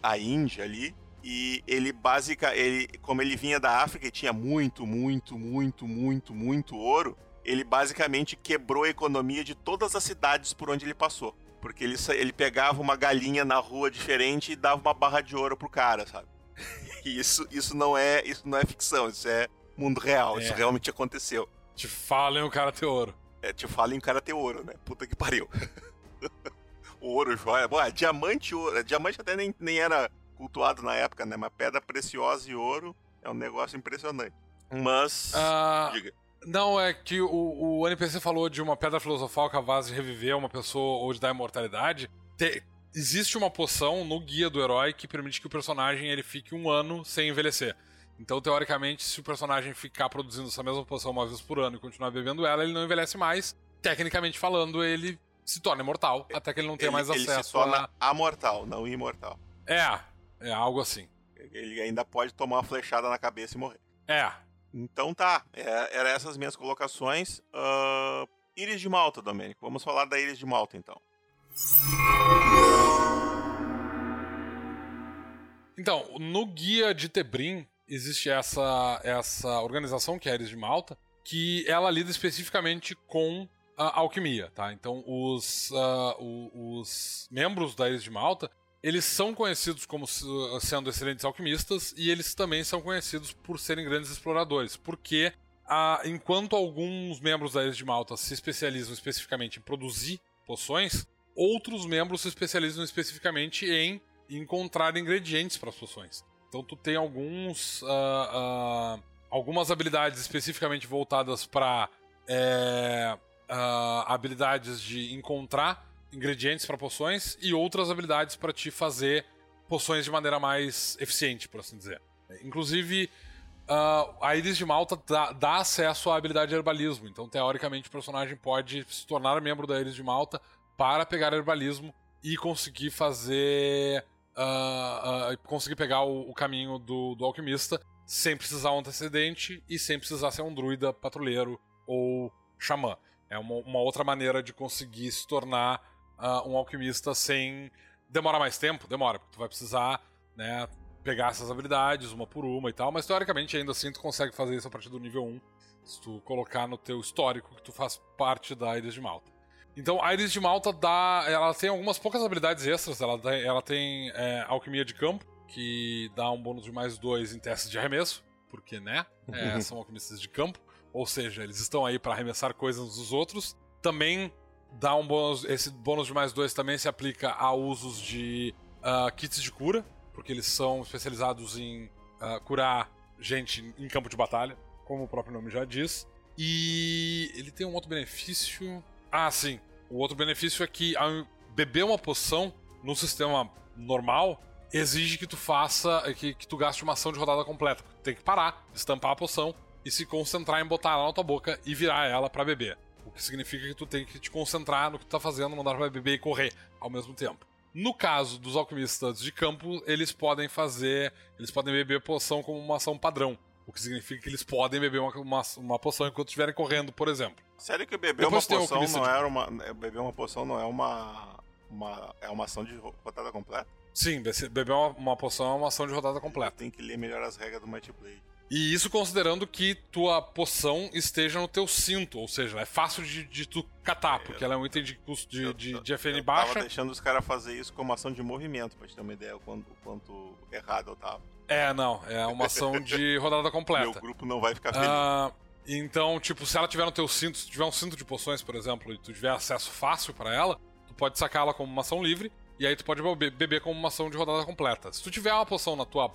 a Índia ali. E ele básica, ele, como ele vinha da África e tinha muito, muito, muito, muito, muito ouro, ele basicamente quebrou a economia de todas as cidades por onde ele passou. Porque ele, ele pegava uma galinha na rua diferente e dava uma barra de ouro pro cara, sabe? Isso, isso, não, é, isso não é ficção, isso é mundo real, isso É. realmente aconteceu. Te falem o cara ter ouro. É, te fala em o cara ter ouro, né? Puta que pariu. ouro, joia. Bom, é, diamante, ouro. é, Diamante até nem, nem era cultuado na época, né? Mas pedra preciosa e ouro é um negócio impressionante. Mas. Ah, Diga. não, é que o, o NPC falou de uma pedra filosofal capaz de reviver uma pessoa ou de dar imortalidade. Te- existe uma poção no guia do herói que permite que o personagem ele fique um ano sem envelhecer. Então, teoricamente, se o personagem ficar produzindo essa mesma poção uma vez por ano e continuar bebendo ela, ele não envelhece mais. Tecnicamente falando, ele se torna imortal, até que ele não tenha ele, mais ele acesso se torna a... amortal, não imortal. É, é algo assim. Ele ainda pode tomar uma flechada na cabeça e morrer. É, Então tá, é, era essas minhas colocações. Ahn, Íris de Malta, Domênico. Vamos falar da Íris de Malta, então. Então, no guia de Tebrim existe essa, essa organização que é a Ares de Malta, que ela lida especificamente com a alquimia, tá? Então, os, o- os membros da Ares de Malta, eles são conhecidos como se- sendo excelentes alquimistas e eles também são conhecidos por serem grandes exploradores, porque ah, enquanto alguns membros da Ares de Malta se especializam especificamente em produzir poções, outros membros se especializam especificamente em encontrar ingredientes para as poções. Então tu tem alguns ah, ah, algumas habilidades especificamente voltadas para habilidades de encontrar ingredientes para poções e outras habilidades para te fazer poções de maneira mais eficiente, por assim dizer. Inclusive a Iris de Malta dá, dá acesso à habilidade de herbalismo, então teoricamente o personagem pode se tornar membro da Iris de Malta para pegar herbalismo e conseguir fazer. Ah, ah, conseguir pegar o, o caminho do, do alquimista sem precisar um antecedente e sem precisar ser um druida patrulheiro ou xamã. É uma, uma outra maneira de conseguir se tornar ah, um alquimista sem. Demora mais tempo? Demora, porque tu vai precisar né, pegar essas habilidades uma por uma e tal, mas teoricamente ainda assim tu consegue fazer isso a partir do nível 1, se tu colocar no teu histórico que tu faz parte da Iris de Malta. Então, a Iris de Malta dá. Ela tem algumas poucas habilidades extras. Ela, tem- ela tem é, alquimia de campo, que dá um bônus de mais dois em testes de arremesso, porque, né? é, são alquimistas de campo. Ou seja, eles estão aí para arremessar coisas uns dos outros. Também dá um bônus. Esse bônus de mais dois também se aplica a usos de ah, kits de cura, porque eles são especializados em ah, curar gente em campo de batalha, como o próprio nome já diz. E ele tem um outro benefício. Ah, sim. O outro benefício é que ao beber uma poção no sistema normal exige que tu faça. que, que tu gaste uma ação de rodada completa. Tem que parar, estampar a poção e se concentrar em botar ela na tua boca e virar ela pra beber. o que significa que tu tem que te concentrar no que tu tá fazendo, não pra beber e correr ao mesmo tempo. No caso dos alquimistas de campo, eles podem fazer. Eles podem beber poção como uma ação padrão. O que significa que eles podem beber uma, uma, uma poção enquanto estiverem correndo, por exemplo. Sério que beber Depois uma poção não era uma. Beber uma poção não é uma. uma é uma ação de rodada completa? Sim, beber uma, uma poção é uma ação de rodada completa. Tem que ler melhor as regras do Might Blade. E isso considerando que tua poção esteja no teu cinto, ou seja, é fácil de, de tu catar, porque ela é um item de custo de, de, de FN eu baixa. tava deixando os caras fazer isso como ação de movimento, pra te ter uma ideia o quanto, quanto errado eu tava. É, não, é uma ação de rodada completa. Meu grupo não vai ficar feliz. Uh, então, tipo, se ela tiver no teu cinto, se tiver um cinto de poções, por exemplo, e tu tiver acesso fácil para ela, tu pode sacá-la como uma ação livre, e aí tu pode beber como uma ação de rodada completa. Se tu tiver uma poção na tua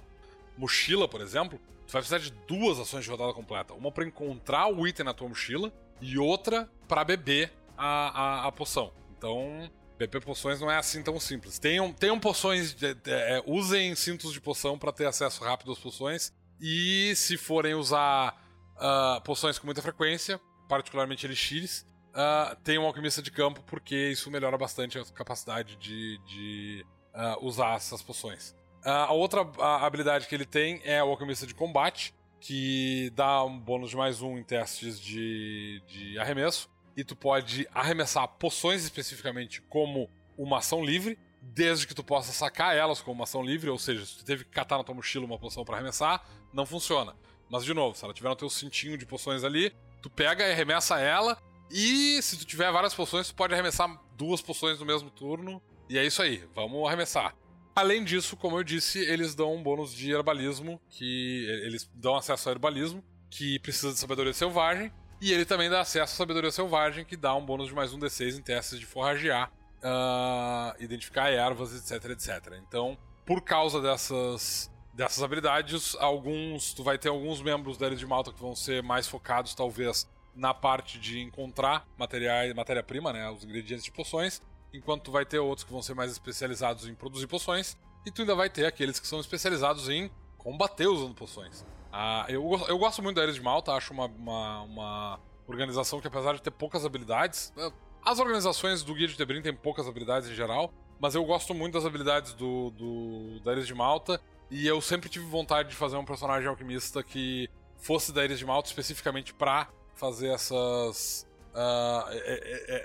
mochila, por exemplo, tu vai precisar de duas ações de rodada completa. Uma para encontrar o item na tua mochila e outra para beber a, a, a, poção. Então, beber poções não é assim tão simples. Tenham, tenham poções, de, de, é, usem cintos de poção para ter acesso rápido às poções. E se forem usar uh, poções com muita frequência, particularmente elixires, uh, tenham um alquimista de campo, porque isso melhora bastante a capacidade de, de uh, usar essas poções. A outra habilidade que ele tem é o Alquimista de Combate, que dá um bônus de mais um em testes de, de arremesso. E tu pode arremessar poções especificamente como uma ação livre, desde que tu possa sacar elas como uma ação livre, ou seja, se tu teve que catar na tua mochila uma poção para arremessar, não funciona. Mas de novo, se ela tiver no teu cintinho de poções ali, tu pega e arremessa ela, e se tu tiver várias poções, tu pode arremessar duas poções no mesmo turno, e é isso aí, vamos arremessar. Além disso, como eu disse, eles dão um bônus de herbalismo, que eles dão acesso ao herbalismo, que precisa de sabedoria selvagem, e ele também dá acesso à sabedoria selvagem, que dá um bônus de mais um D6 em testes de forragear, uh, identificar ervas, etc, etc. Então, por causa dessas, dessas habilidades, alguns tu vai ter alguns membros da Ilha de Malta que vão ser mais focados, talvez, na parte de encontrar materiais, matéria-prima, né, os ingredientes de poções, enquanto tu vai ter outros que vão ser mais especializados em produzir poções, e tu ainda vai ter aqueles que são especializados em combater usando poções. Ah, eu, eu gosto muito da Ares de Malta, acho uma, uma, uma, organização que, apesar de ter poucas habilidades, eh, as organizações do Guia de Tebrim têm poucas habilidades em geral, mas eu gosto muito das habilidades do, do, da Ares de Malta, e eu sempre tive vontade de fazer um personagem alquimista que fosse da Ares de Malta especificamente para fazer essas uh,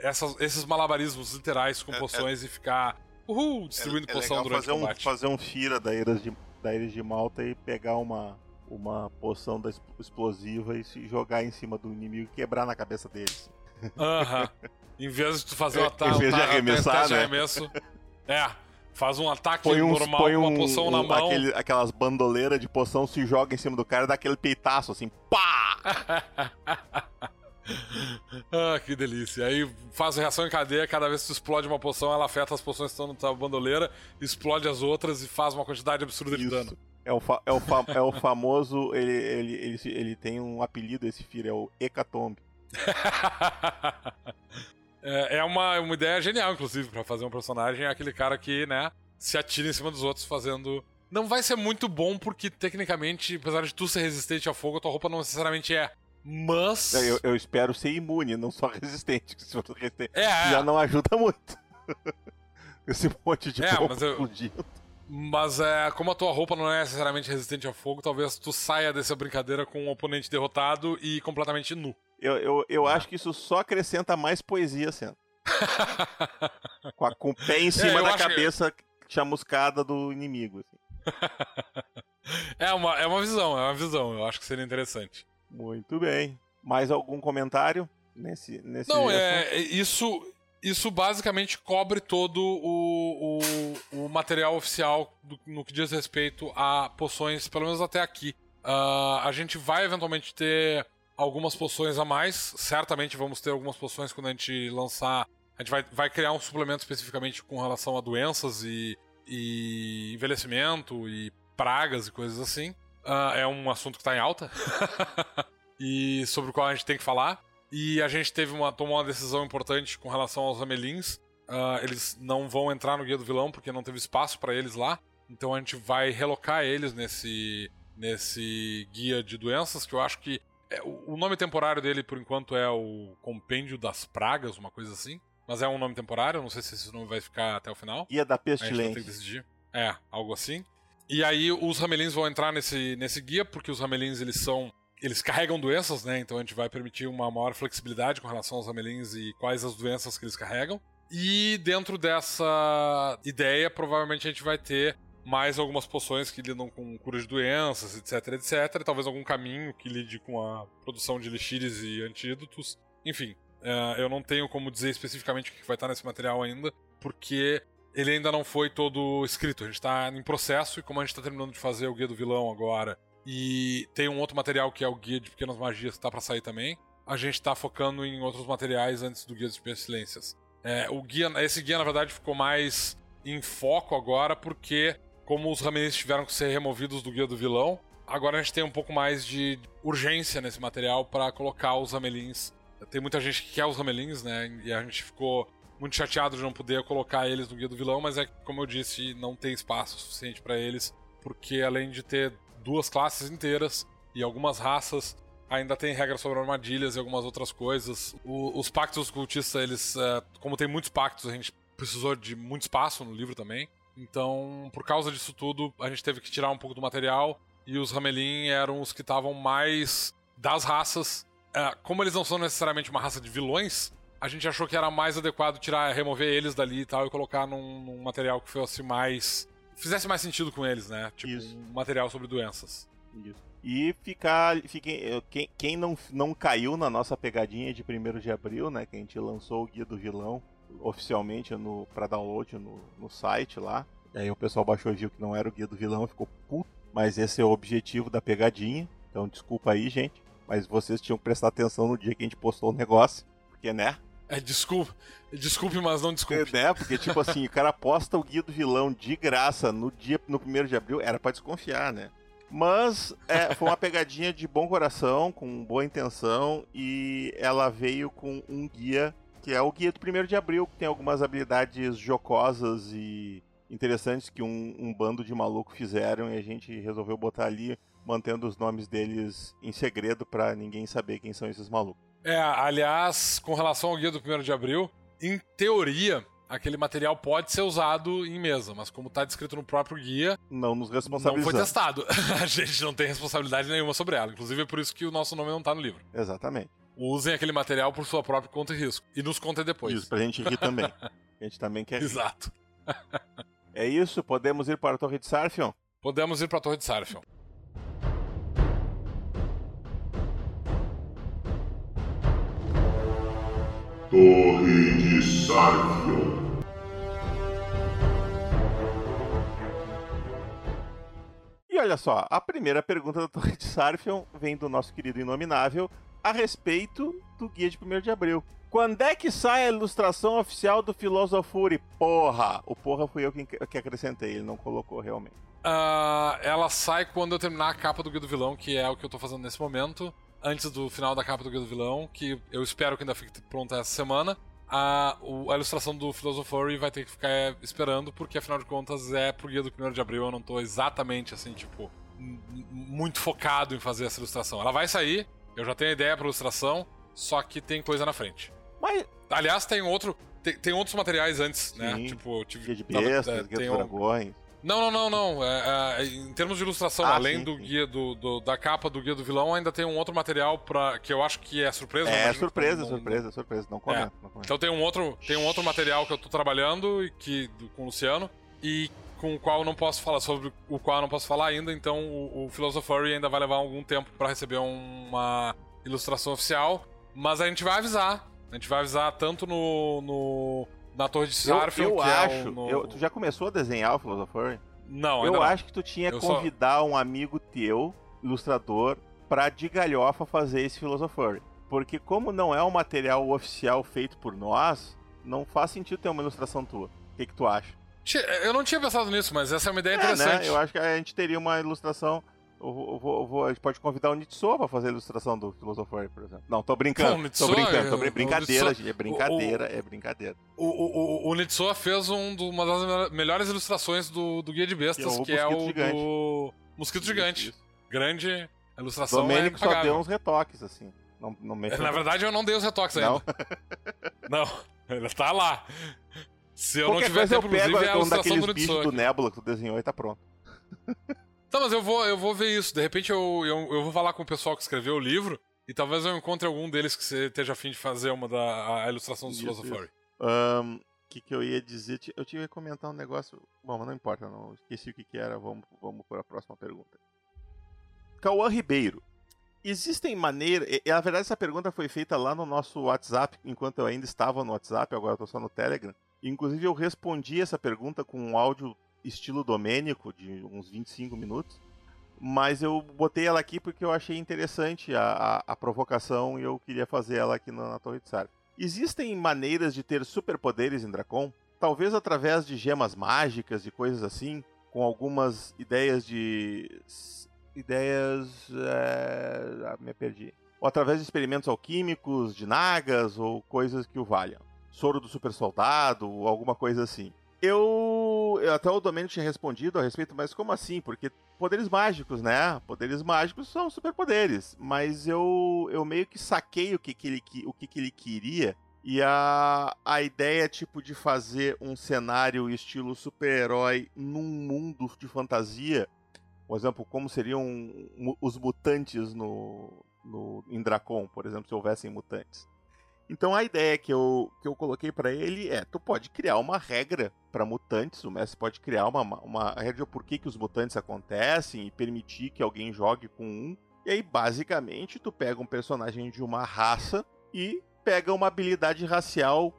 essas, esses malabarismos literais com é, poções é, e ficar uhul, distribuindo é, poção durante fazer o combate. Um, fazer um Fira da Ilha de, da de Malta e pegar uma, uma poção da explosiva e se jogar em cima do inimigo e quebrar na cabeça deles. Aham. Uh -huh. Em vez de tu fazer um ataque. Em vez de arremessar, né? arremesso. É. Faz um ataque põe uns, normal põe um, com uma poção um, na mão. Aquele, aquelas bandoleiras de poção se joga em cima do cara e dá aquele peitaço assim. Pá! ah, que delícia. Aí faz reação em cadeia, cada vez que tu explode uma poção, ela afeta as poções que estão na tua bandoleira, explode as outras e faz uma quantidade absurda Isso. de dano. É o, é o, é o famoso. Ele, ele, ele, ele tem um apelido, esse filho, é o Hecatombe. é, é uma, uma ideia genial, inclusive, para fazer um personagem. É aquele cara que, né, se atira em cima dos outros fazendo. Não vai ser muito bom, porque tecnicamente, apesar de tu ser resistente ao fogo, tua roupa não necessariamente é. Mas. Eu, eu, espero ser imune, não só resistente. Se for resistente, é, é. já não ajuda muito. Esse monte de é, mas eu... explodindo. Mas é, como a tua roupa não é necessariamente resistente ao fogo, talvez tu saia dessa brincadeira com um oponente derrotado e completamente nu. Eu, eu, eu acho que isso só acrescenta mais poesia, sendo. com, a, com o pé em cima é, da cabeça que... chamuscada do inimigo. Assim. é, uma, é uma visão, é uma visão. Eu acho que seria interessante. Muito bem. Mais algum comentário nesse nesse Não, é, é isso isso basicamente cobre todo o, o, o material oficial do, no que diz respeito a poções, pelo menos até aqui. Uh, a gente vai eventualmente ter algumas poções a mais. Certamente vamos ter algumas poções quando a gente lançar. A gente vai, vai criar um suplemento especificamente com relação a doenças e, e envelhecimento e pragas e coisas assim. Uh, é um assunto que está em alta e sobre o qual a gente tem que falar. E a gente teve uma, tomou uma decisão importante com relação aos amelins. Uh, eles não vão entrar no Guia do Vilão porque não teve espaço para eles lá. Então a gente vai relocar eles nesse, nesse guia de doenças, que eu acho que É, o nome temporário dele, por enquanto, é o Compêndio das Pragas, uma coisa assim. Mas é um nome temporário, não sei se esse nome vai ficar até o final. Guia da Pestilência. decidir. É, algo assim. E aí os ramelins vão entrar nesse, nesse guia, porque os ramelins eles são. Eles carregam doenças, né? Então a gente vai permitir uma maior flexibilidade com relação aos ramelins e quais as doenças que eles carregam. E dentro dessa ideia, provavelmente a gente vai ter mais algumas poções que lidam com cura de doenças, etc, etc. Talvez algum caminho que lide com a produção de elixires e antídotos. Enfim, uh, eu não tenho como dizer especificamente o que vai estar nesse material ainda, porque ele ainda não foi todo escrito. A gente está em processo e como a gente está terminando de fazer o guia do vilão agora e tem um outro material que é o guia de pequenas magias que está para sair também, a gente está focando em outros materiais antes do guia das pestilências. É, o guia, esse guia na verdade ficou mais em foco agora porque como os ramelins tiveram que ser removidos do guia do vilão, agora a gente tem um pouco mais de urgência nesse material para colocar os ramelins. Tem muita gente que quer os ramelins, né? E a gente ficou muito chateado de não poder colocar eles no guia do vilão, mas é que, como eu disse, não tem espaço suficiente para eles, porque além de ter duas classes inteiras e algumas raças, ainda tem regras sobre armadilhas e algumas outras coisas. O, os pactos cultistas, eles, é, como tem muitos pactos, a gente precisou de muito espaço no livro também. Então, por causa disso tudo, a gente teve que tirar um pouco do material e os Ramelin eram os que estavam mais das raças. É, como eles não são necessariamente uma raça de vilões, a gente achou que era mais adequado tirar, remover eles dali e tal e colocar num, num material que fosse mais. Fizesse mais sentido com eles, né? Tipo, Isso. um material sobre doenças. Isso. E ficar. Fiquem, quem, quem não, não caiu na nossa pegadinha de 1 de abril, né? Que a gente lançou o Guia do Vilão oficialmente no, pra download no, no site lá. E aí o pessoal baixou e viu que não era o Guia do Vilão e ficou puto. Mas esse é o objetivo da pegadinha. Então desculpa aí, gente. Mas vocês tinham que prestar atenção no dia que a gente postou o negócio. Porque, né? É, desculpe. Desculpe, mas não desculpe. É, né? Porque, tipo assim, o cara posta o guia do vilão de graça no dia, no primeiro de abril, era para desconfiar, né? Mas é, foi uma pegadinha de bom coração, com boa intenção, e ela veio com um guia, que é o guia do primeiro de abril, que tem algumas habilidades jocosas e interessantes que um, um bando de maluco fizeram, e a gente resolveu botar ali, mantendo os nomes deles em segredo para ninguém saber quem são esses malucos. É, aliás, com relação ao guia do 1 de abril, em teoria, aquele material pode ser usado em mesa, mas como está descrito no próprio guia, não nos responsabilizamos. Não foi testado. a gente não tem responsabilidade nenhuma sobre ela. Inclusive é por isso que o nosso nome não está no livro. Exatamente. Usem aquele material por sua própria conta e risco. E nos contem depois. Isso, pra gente rir também. A gente também quer rir. Exato. é isso? Podemos ir para a Torre de Sarfion? Podemos ir para a Torre de Sarfion. Torre de Sarfion. E olha só, a primeira pergunta da Torre de Sarfion vem do nosso querido Inominável a respeito do Guia de 1 de Abril. Quando é que sai a ilustração oficial do Philosophy? Porra! O porra fui eu que, que acrescentei, ele não colocou realmente. Uh, ela sai quando eu terminar a capa do Guia do Vilão, que é o que eu tô fazendo nesse momento antes do final da capa do Guia do Vilão, que eu espero que ainda fique pronta essa semana. A, a ilustração do Philosopher vai ter que ficar esperando, porque afinal de contas é pro Guia do 1 de Abril, eu não tô exatamente assim, tipo, muito focado em fazer essa ilustração. Ela vai sair, eu já tenho a ideia pra ilustração, só que tem coisa na frente. Mas... Aliás, tem outro. Tem, tem outros materiais antes, né? Sim. Tipo, tive. Guia de bestas, é, guia tem dragões. Não, não, não, não. É, é, em termos de ilustração, ah, além sim, do sim. guia do, do, da capa do guia do vilão, ainda tem um outro material para que eu acho que é surpresa. É surpresa, não, surpresa, não, surpresa. Não comenta, é. não. Então tem um outro, tem um outro material que eu tô trabalhando e que com o Luciano e com o qual eu não posso falar sobre o qual eu não posso falar ainda. Então o, o Philosopher ainda vai levar algum tempo para receber uma ilustração oficial, mas a gente vai avisar. A gente vai avisar tanto no, no na Torre de Sarfield. Eu, eu acho. É no... eu, tu já começou a desenhar o Philosopher? Não, Eu não. acho que tu tinha que convidar só... um amigo teu, ilustrador, pra de galhofa fazer esse Philosopher. Porque como não é um material oficial feito por nós, não faz sentido ter uma ilustração tua. O que, que tu acha? Eu não tinha pensado nisso, mas essa é uma ideia é, né? interessante. Né? Eu acho que a gente teria uma ilustração eu vou, eu vou, a gente pode convidar o Nitsuo pra fazer a ilustração do Philosopher, por exemplo. Não, tô brincando. Não, tô brincando, tô brin brincadeira, Nitsuo, gente. É brincadeira, o, é brincadeira. O, o, o, Nitsuo fez um do, uma das melhores ilustrações do, do Guia de Bestas, que é o, que é o do Mosquito Gigante. Isso. Grande. A ilustração Domênico é só deu uns retoques, assim. Não, não mexeu. Na verdade, eu não dei os retoques Não? ainda. Não, ele tá lá. Se eu não Qualquer tiver coisa tempo, eu pego inclusive, é a um ilustração daqueles do bichos do. Nebula que tu desenhou e tá pronto. Tá, mas eu vou, eu vou ver isso. De repente eu, eu, eu vou falar com o pessoal que escreveu o livro e talvez eu encontre algum deles que você esteja afim de fazer uma da a ilustração do. Ahn, O que, que eu ia dizer? Eu tive que comentar um negócio. Bom, mas não importa, não. Esqueci o que, que era. Vamos, vamos para a próxima pergunta. Cauã Ribeiro. Existem maneiras. Na verdade, essa pergunta foi feita lá no nosso WhatsApp, enquanto eu ainda estava no WhatsApp, agora eu tô só no Telegram. Inclusive, eu respondi essa pergunta com um áudio estilo Domênico, de uns 25 minutos. Mas eu botei ela aqui porque eu achei interessante a, a, a provocação e eu queria fazer ela aqui na, na Torre de Sark. Existem maneiras de ter superpoderes em Dracon? Talvez através de gemas mágicas e coisas assim, com algumas ideias de. ideias. É... Ah, me perdi. Ou através de experimentos alquímicos, de nagas, ou coisas que o valham. Soro do super soldado, ou alguma coisa assim. Eu. eu- Até o Domênico tinha respondido a respeito, mas como assim? Porque poderes mágicos, né? Poderes mágicos são superpoderes. Mas eu, eu meio que saquei o que, que, ele, o que, que ele queria. E a, a ideia, tipo, de fazer um cenário estilo super-herói num mundo de fantasia. Por exemplo, como seriam os mutantes no, no, em Dracon, por exemplo, se houvessem mutantes. Então a ideia que eu, que eu coloquei pra ele é: tu pode criar uma regra pra mutantes, o mestre pode criar uma, uma regra de por que, que os mutantes acontecem e permitir que alguém jogue com um. E aí, basicamente, tu pega um personagem de uma raça e pega uma habilidade racial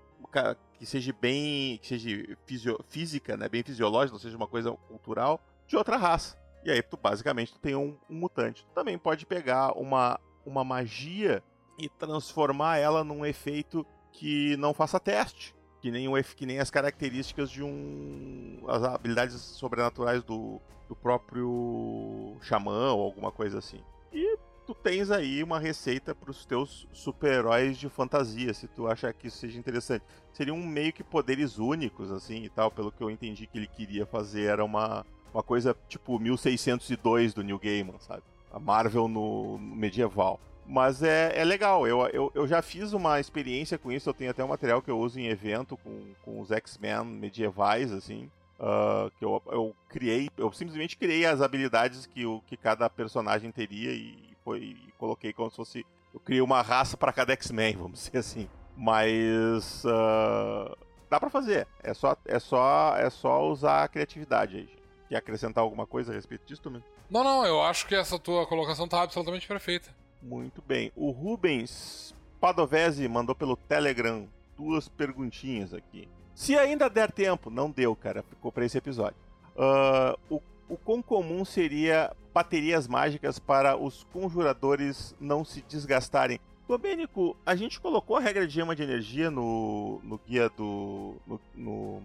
que seja bem. que seja fisio- física, né? Bem fisiológica, não seja uma coisa cultural, de outra raça. E aí, tu basicamente tu tem um, um mutante. Tu também pode pegar uma, uma magia e transformar ela num efeito que não faça teste. Que nem, o, que nem as características de um. as habilidades sobrenaturais do, do próprio xamã ou alguma coisa assim. E tu tens aí uma receita para os teus super-heróis de fantasia, se tu achar que isso seja interessante. Seriam meio que poderes únicos, assim e tal, pelo que eu entendi que ele queria fazer. Era uma, uma coisa tipo 1602 do New Gaiman, sabe? A Marvel no, no medieval. Mas é, é legal, eu, eu, eu já fiz uma experiência com isso, eu tenho até um material que eu uso em evento com, com os X-Men medievais, assim. ah, que eu, eu criei, eu simplesmente criei as habilidades que, o, que cada personagem teria e, foi, e coloquei como se fosse. Eu criei uma raça para cada X-Men, vamos dizer assim. Mas. ah, dá pra fazer. É só, é, só, é só usar a criatividade aí. Quer acrescentar alguma coisa a respeito disso também? Não, não, eu acho que essa tua colocação tá absolutamente perfeita. Muito bem. O Rubens Padovese mandou pelo Telegram duas perguntinhas aqui. Se ainda der tempo, não deu, cara, ficou pra esse episódio. Ah, o, o quão comum seria baterias mágicas para os conjuradores não se desgastarem? Domênico, a gente colocou a regra de gema de energia no, no guia do. no, no,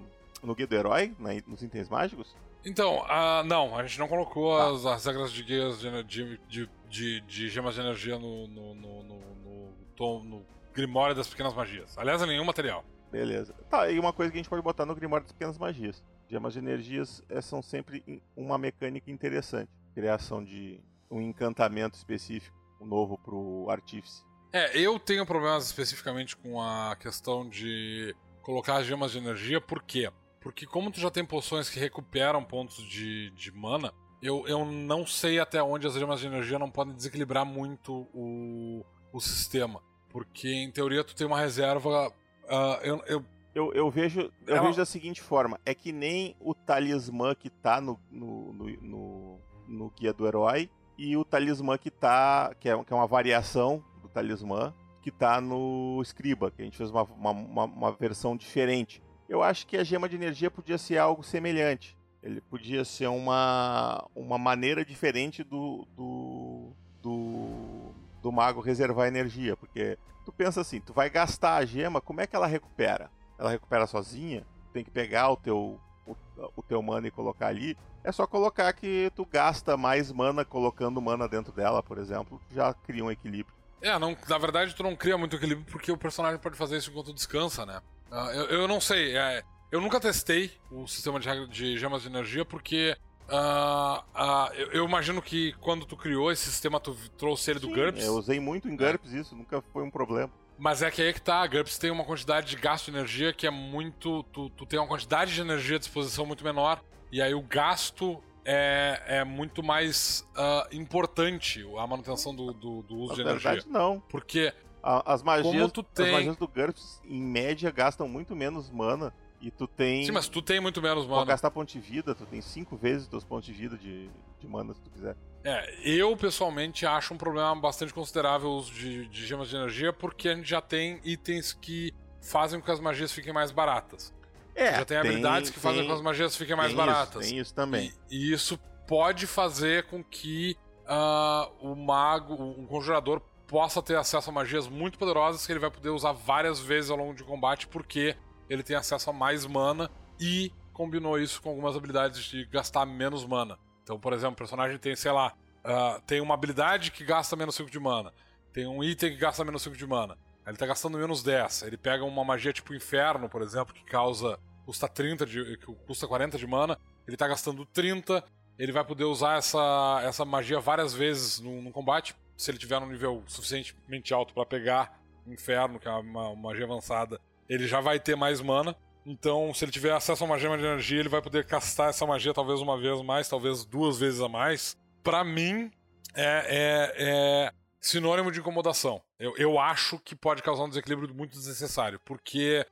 no guia do herói, né, nos itens mágicos? Então, ah, não, a gente não colocou Tá. as, as regras de guias de, de, de, de, gemas de energia no, no, no, no, tom- no Grimório das Pequenas Magias. Aliás, em nenhum material. Beleza. Tá, e uma coisa que a gente pode botar no Grimório das Pequenas Magias. Gemas de energias eh, são sempre uma mecânica interessante. Criação de um encantamento específico, um novo pro artífice. É, eu tenho problemas especificamente com a questão de colocar as gemas de energia, por quê? Porque como tu já tem poções que recuperam pontos de, de mana, eu, eu não sei até onde as gemas de energia não podem desequilibrar muito o, o sistema. Porque, em teoria, tu tem uma reserva. ah, eu, eu, Eu, eu vejo eu uma- vejo da seguinte forma: é que nem o talismã que tá no, no, no, no, no guia do herói e o talismã que tá. que é, que é uma variação do talismã que tá no Scriba, que a gente fez uma, uma, uma, uma versão diferente. Eu acho que a gema de energia podia ser algo semelhante. Ele podia ser uma, uma maneira diferente do, do, do, do mago reservar energia. Porque tu pensa assim, tu vai gastar a gema, como é que ela recupera? Ela recupera sozinha? Tem que pegar o teu, o, o teu mana e colocar ali. É só colocar que tu gasta mais mana colocando mana dentro dela, por exemplo. Já cria um equilíbrio. é, não, na verdade, tu não cria muito equilíbrio porque o personagem pode fazer isso enquanto descansa, né? Ah, eu, eu não sei, é, eu nunca testei o sistema de, de gemas de energia porque Uh, uh, eu, eu, imagino que quando tu criou esse sistema, tu trouxe ele do Sim, GURPS. Eu usei muito em GURPS isso, nunca foi um problema. Mas é que aí que tá, a GURPS tem uma quantidade de gasto de energia que é muito. Tu, tu tem uma quantidade de energia à disposição muito menor. E aí o gasto é, é muito mais uh, importante, a manutenção do, do, do uso Na de verdade, energia. não. Porque A- As magias, tu as tem- magias do GURPS, em média, gastam muito menos mana. E tu tem. Sim, mas tu tem muito menos Pra mana. gastar ponto de vida, tu tem cinco vezes os teus pontos de vida de, de mana se tu quiser. É, eu pessoalmente acho um problema bastante considerável o uso de, de gemas de energia, porque a gente já tem itens que fazem com que as magias fiquem mais baratas. É, já tem, habilidades que fazem com que as magias fiquem mais tem baratas. Isso, tem isso também. E, e isso pode fazer com que ah, o mago, um conjurador, possa ter acesso a magias muito poderosas que ele vai poder usar várias vezes ao longo de combate, porque ele tem acesso a mais mana e combinou isso com algumas habilidades de gastar menos mana. Então, por exemplo, o personagem tem, sei lá, ah, tem uma habilidade que gasta menos 5 de mana, tem um item que gasta menos 5 de mana. Ele tá gastando menos 10. Ele pega uma magia tipo Inferno, por exemplo, que causa. custa 30 de. que custa 40 de mana. Ele tá gastando 30. Ele vai poder usar essa, essa magia várias vezes no, no combate. Se ele tiver num nível suficientemente alto pra pegar Inferno, que é uma, uma magia avançada, ele já vai ter mais mana. Então, se ele tiver acesso a uma gema de energia, ele vai poder castar essa magia talvez uma vez mais, talvez duas vezes a mais. Pra mim, é, é, é sinônimo de incomodação. Eu, eu acho que pode causar um desequilíbrio muito desnecessário, porque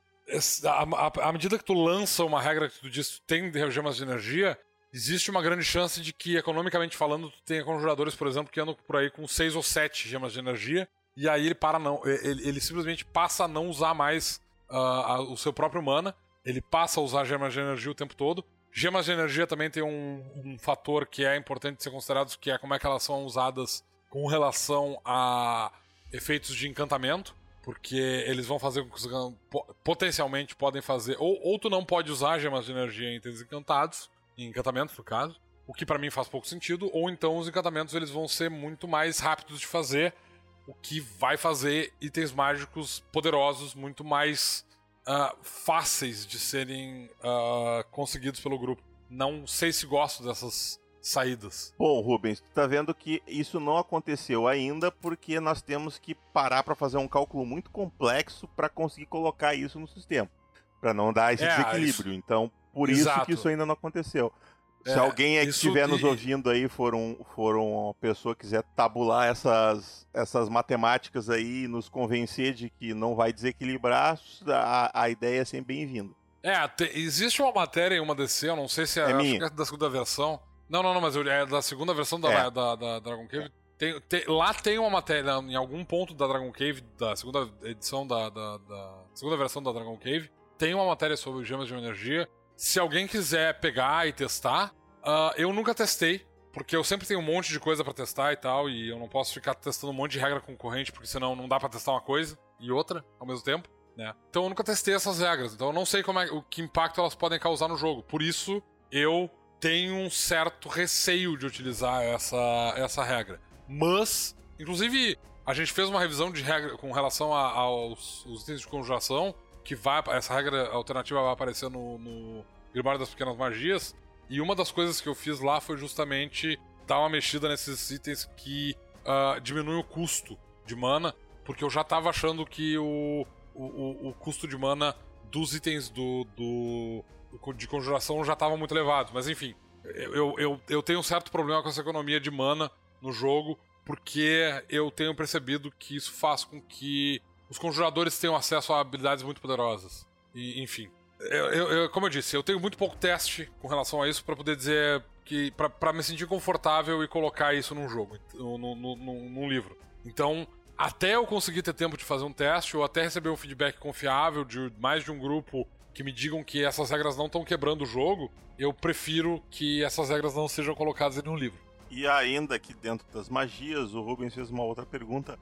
à medida que tu lança uma regra que tu diz que tem gemas de energia, existe uma grande chance de que, economicamente falando, tu tenha conjuradores, por exemplo, que andam por aí com seis ou sete gemas de energia, e aí ele para não. Ele, ele simplesmente passa a não usar mais ah, a- o seu próprio mana. Ele passa a usar gemas de energia o tempo todo. Gemas de energia também tem um, um fator que é importante ser considerado, que é como é que elas são usadas com relação a efeitos de encantamento, porque eles vão fazer com que os potencialmente podem fazer ou, ou tu não pode usar gemas de energia em itens encantados, encantamentos no caso, o que pra mim faz pouco sentido, ou então os encantamentos eles vão ser muito mais rápidos de fazer, o que vai fazer itens mágicos poderosos muito mais ah, fáceis de serem ah, conseguidos pelo grupo. Não sei se gosto dessas saídas. Bom, Rubens, tu tá vendo que isso não aconteceu ainda porque nós temos que parar para fazer um cálculo muito complexo para conseguir colocar isso no sistema, para não dar esse É, desequilíbrio. Então, por isso Exato. que isso ainda não aconteceu. Se É, alguém aí que isso estiver nos e- ouvindo aí for, um, for uma pessoa que quiser tabular essas, essas matemáticas aí e nos convencer de que não vai desequilibrar, a, a ideia é sempre bem-vinda. É, te- existe uma matéria em uma DC, eu não sei se é, É minha. que é da segunda versão. Não, não, não, mas eu- é da segunda versão da, É. da, da Dragon Cave. Tem, tem- lá tem uma matéria, em algum ponto da Dragon Cave, da segunda edição da, da, da- segunda versão da Dragon Cave, tem uma matéria sobre gemas de energia. Se alguém quiser pegar e testar, ah, eu nunca testei, porque eu sempre tenho um monte de coisa pra testar e tal, e eu não posso ficar testando um monte de regra concorrente, porque senão não dá pra testar uma coisa e outra ao mesmo tempo. Né? Então eu nunca testei essas regras, então eu não sei como é, o que impacto elas podem causar no jogo. Por isso eu tenho um certo receio de utilizar essa, essa regra. Mas, inclusive, a gente fez uma revisão de regra com relação a- aos os itens de conjuração, que vai essa regra alternativa vai aparecer no, no Grimório das Pequenas Magias. E uma das coisas que eu fiz lá foi justamente dar uma mexida nesses itens que ah, diminuem o custo de mana, porque eu já tava achando que o, o, o- custo de mana dos itens do, do de conjuração já estavam muito elevados. Mas enfim, eu, eu, eu tenho um certo problema com essa economia de mana no jogo, porque eu tenho percebido que isso faz com que os conjuradores tenham acesso a habilidades muito poderosas. E, enfim. Eu, eu- eu- como eu disse, eu tenho muito pouco teste com relação a isso para poder dizer que. Pra me sentir confortável e colocar isso num jogo, num- num livro. Então, até eu conseguir ter tempo de fazer um teste, ou até receber um feedback confiável de mais de um grupo que me digam que essas regras não estão quebrando o jogo, eu prefiro que essas regras não sejam colocadas em um livro. E ainda aqui dentro das magias, o Rubens fez uma outra pergunta.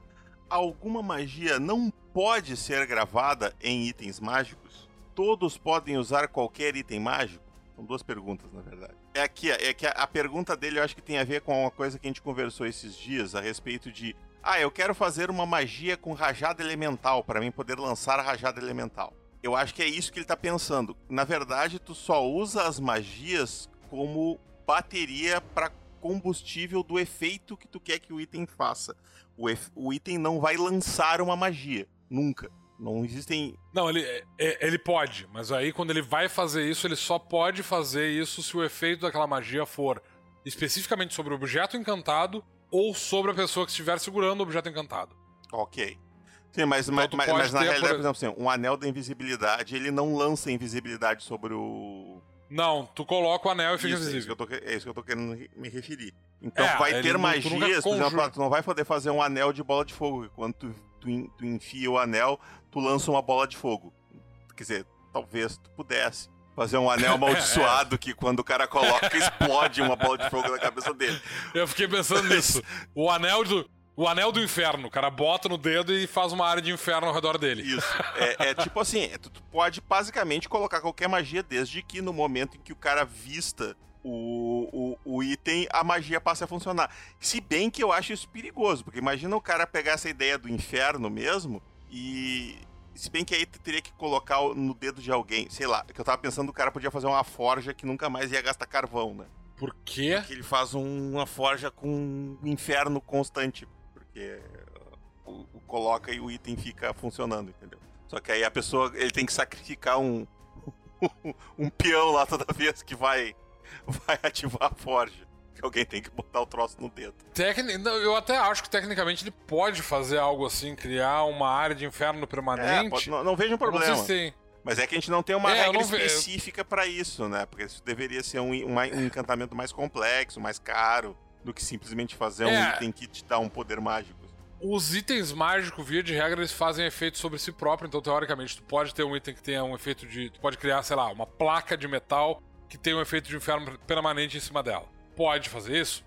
Alguma magia não pode ser gravada em itens mágicos? Todos podem usar qualquer item mágico? São duas perguntas, na verdade. É aqui, é que a, pergunta dele eu acho que tem a ver com uma coisa que a gente conversou esses dias a respeito de ah, eu quero fazer uma magia com rajada elemental para mim poder lançar a rajada elemental. Eu acho que é isso que ele tá pensando. Na verdade, tu só usa as magias como bateria para combustível do efeito que tu quer que o item faça. O, o item não vai lançar uma magia, nunca. Não existem. Não, ele, é, ele pode, mas aí quando ele vai fazer isso, ele só pode fazer isso se o efeito daquela magia for especificamente sobre o objeto encantado ou sobre a pessoa que estiver segurando o objeto encantado. Ok. Sim, mas, então, mas, mas na realidade, por exemplo, assim, um anel da invisibilidade, ele não lança invisibilidade sobre o. Não, tu coloca o anel e fica isso, invisível. É isso, tô, é isso, que eu tô querendo me referir. Então é, vai ter magias, por exemplo, tu não vai poder fazer um anel de bola de fogo. Quando tu, tu, tu enfia o anel, tu lança uma bola de fogo. Quer dizer, talvez tu pudesse fazer um anel amaldiçoado que quando o cara coloca, explode uma bola de fogo na cabeça dele. Eu fiquei pensando nisso. O anel do. O anel do inferno, o cara bota no dedo e faz uma área de inferno ao redor dele. Isso. É, é tipo assim, tu pode basicamente colocar qualquer magia, desde que no momento em que o cara vista o, o, o, item, a magia passe a funcionar. Se bem que eu acho isso perigoso, porque imagina o cara pegar essa ideia do inferno mesmo e. Se bem que aí tu teria que colocar no dedo de alguém, sei lá, que eu tava pensando o cara podia fazer uma forja que nunca mais ia gastar carvão, né? Por quê? Porque ele faz um, uma forja com um inferno constante porque o, o, coloca e o item fica funcionando, entendeu? Só que aí a pessoa, ele tem que sacrificar um, um peão lá toda vez que vai, vai ativar a forja. Que alguém tem que botar o troço no dedo. Tecni... Eu até acho que tecnicamente ele pode fazer algo assim, criar uma área de inferno permanente. É, pode... não, não, vejo um problema. Não sei se. Mas é que a gente não tem uma é, regra específica para isso, né? Porque isso deveria ser um, um, um encantamento mais complexo, mais caro do que simplesmente fazer é. um item que te dá um poder mágico. Os itens mágicos, via de regra, eles fazem efeito sobre si próprio, então teoricamente tu pode ter um item que tenha um efeito de. Tu pode criar, sei lá, uma placa de metal que tem um efeito de inferno permanente em cima dela. Pode fazer isso?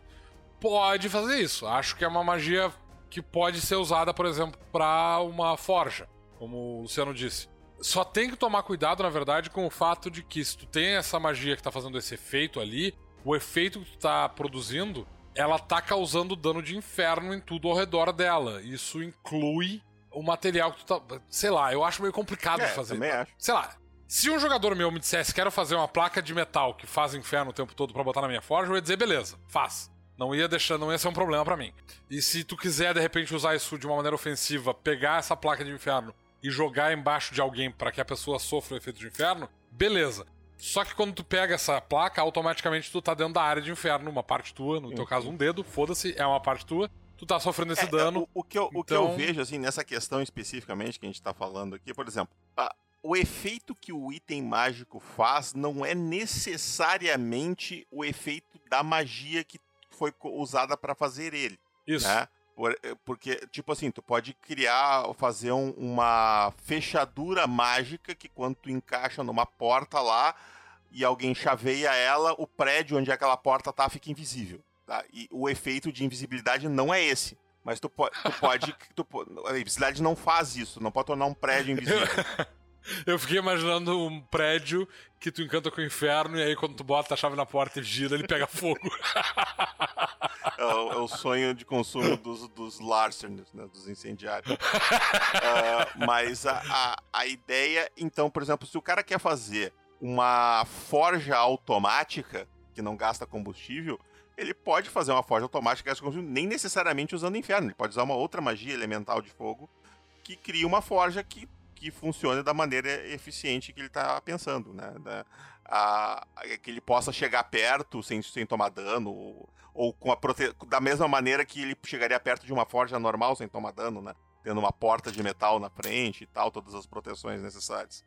Pode fazer isso. Acho que é uma magia que pode ser usada, por exemplo, para uma forja, como o Luciano disse. Só tem que tomar cuidado, na verdade, com o fato de que se tu tem essa magia que tá fazendo esse efeito ali, o efeito que tu tá produzindo ela tá causando dano de inferno em tudo ao redor dela. Isso inclui o material que tu tá. Sei lá, eu acho meio complicado é, de fazer. Também acho. Sei lá. Se um jogador meu me dissesse quero fazer uma placa de metal que faz inferno o tempo todo para botar na minha forja, eu ia dizer beleza, faz. Não ia deixar, não ia ser um problema para mim. E se tu quiser de repente usar isso de uma maneira ofensiva, pegar essa placa de inferno e jogar embaixo de alguém para que a pessoa sofra o efeito de inferno, beleza. Só que quando tu pega essa placa, automaticamente tu tá dentro da área de inferno, uma parte tua, no uhum. teu caso um dedo, foda-se, é uma parte tua, tu tá sofrendo esse é, dano. O, o, que eu, então... o que eu então vejo, assim, nessa questão especificamente que a gente tá falando aqui, por exemplo, a, o efeito que o item mágico faz não é necessariamente o efeito da magia que foi usada para fazer ele. Isso. Né? Porque, tipo assim, tu pode criar, fazer um, uma fechadura mágica que quando tu encaixa numa porta lá e alguém chaveia ela, o prédio onde aquela porta tá fica invisível. Tá? E o efeito de invisibilidade não é esse. Mas tu, po tu pode. Tu, a invisibilidade não faz isso, não pode tornar um prédio invisível. Eu fiquei imaginando um prédio que tu encanta com o inferno e aí quando tu bota a chave na porta e gira, ele pega fogo. É o, é o sonho de consumo dos, dos né, dos incendiários. uh, mas a, a, a ideia, então, por exemplo, se o cara quer fazer uma forja automática que não gasta combustível, ele pode fazer uma forja automática gasta combustível, nem necessariamente usando inferno. Ele pode usar uma outra magia elemental de fogo que cria uma forja que que funcione da maneira eficiente que ele está pensando, né? Da, a, que ele possa chegar perto sem, sem tomar dano, ou, ou com a prote... da mesma maneira que ele chegaria perto de uma forja normal sem tomar dano, né? Tendo uma porta de metal na frente e tal, todas as proteções necessárias.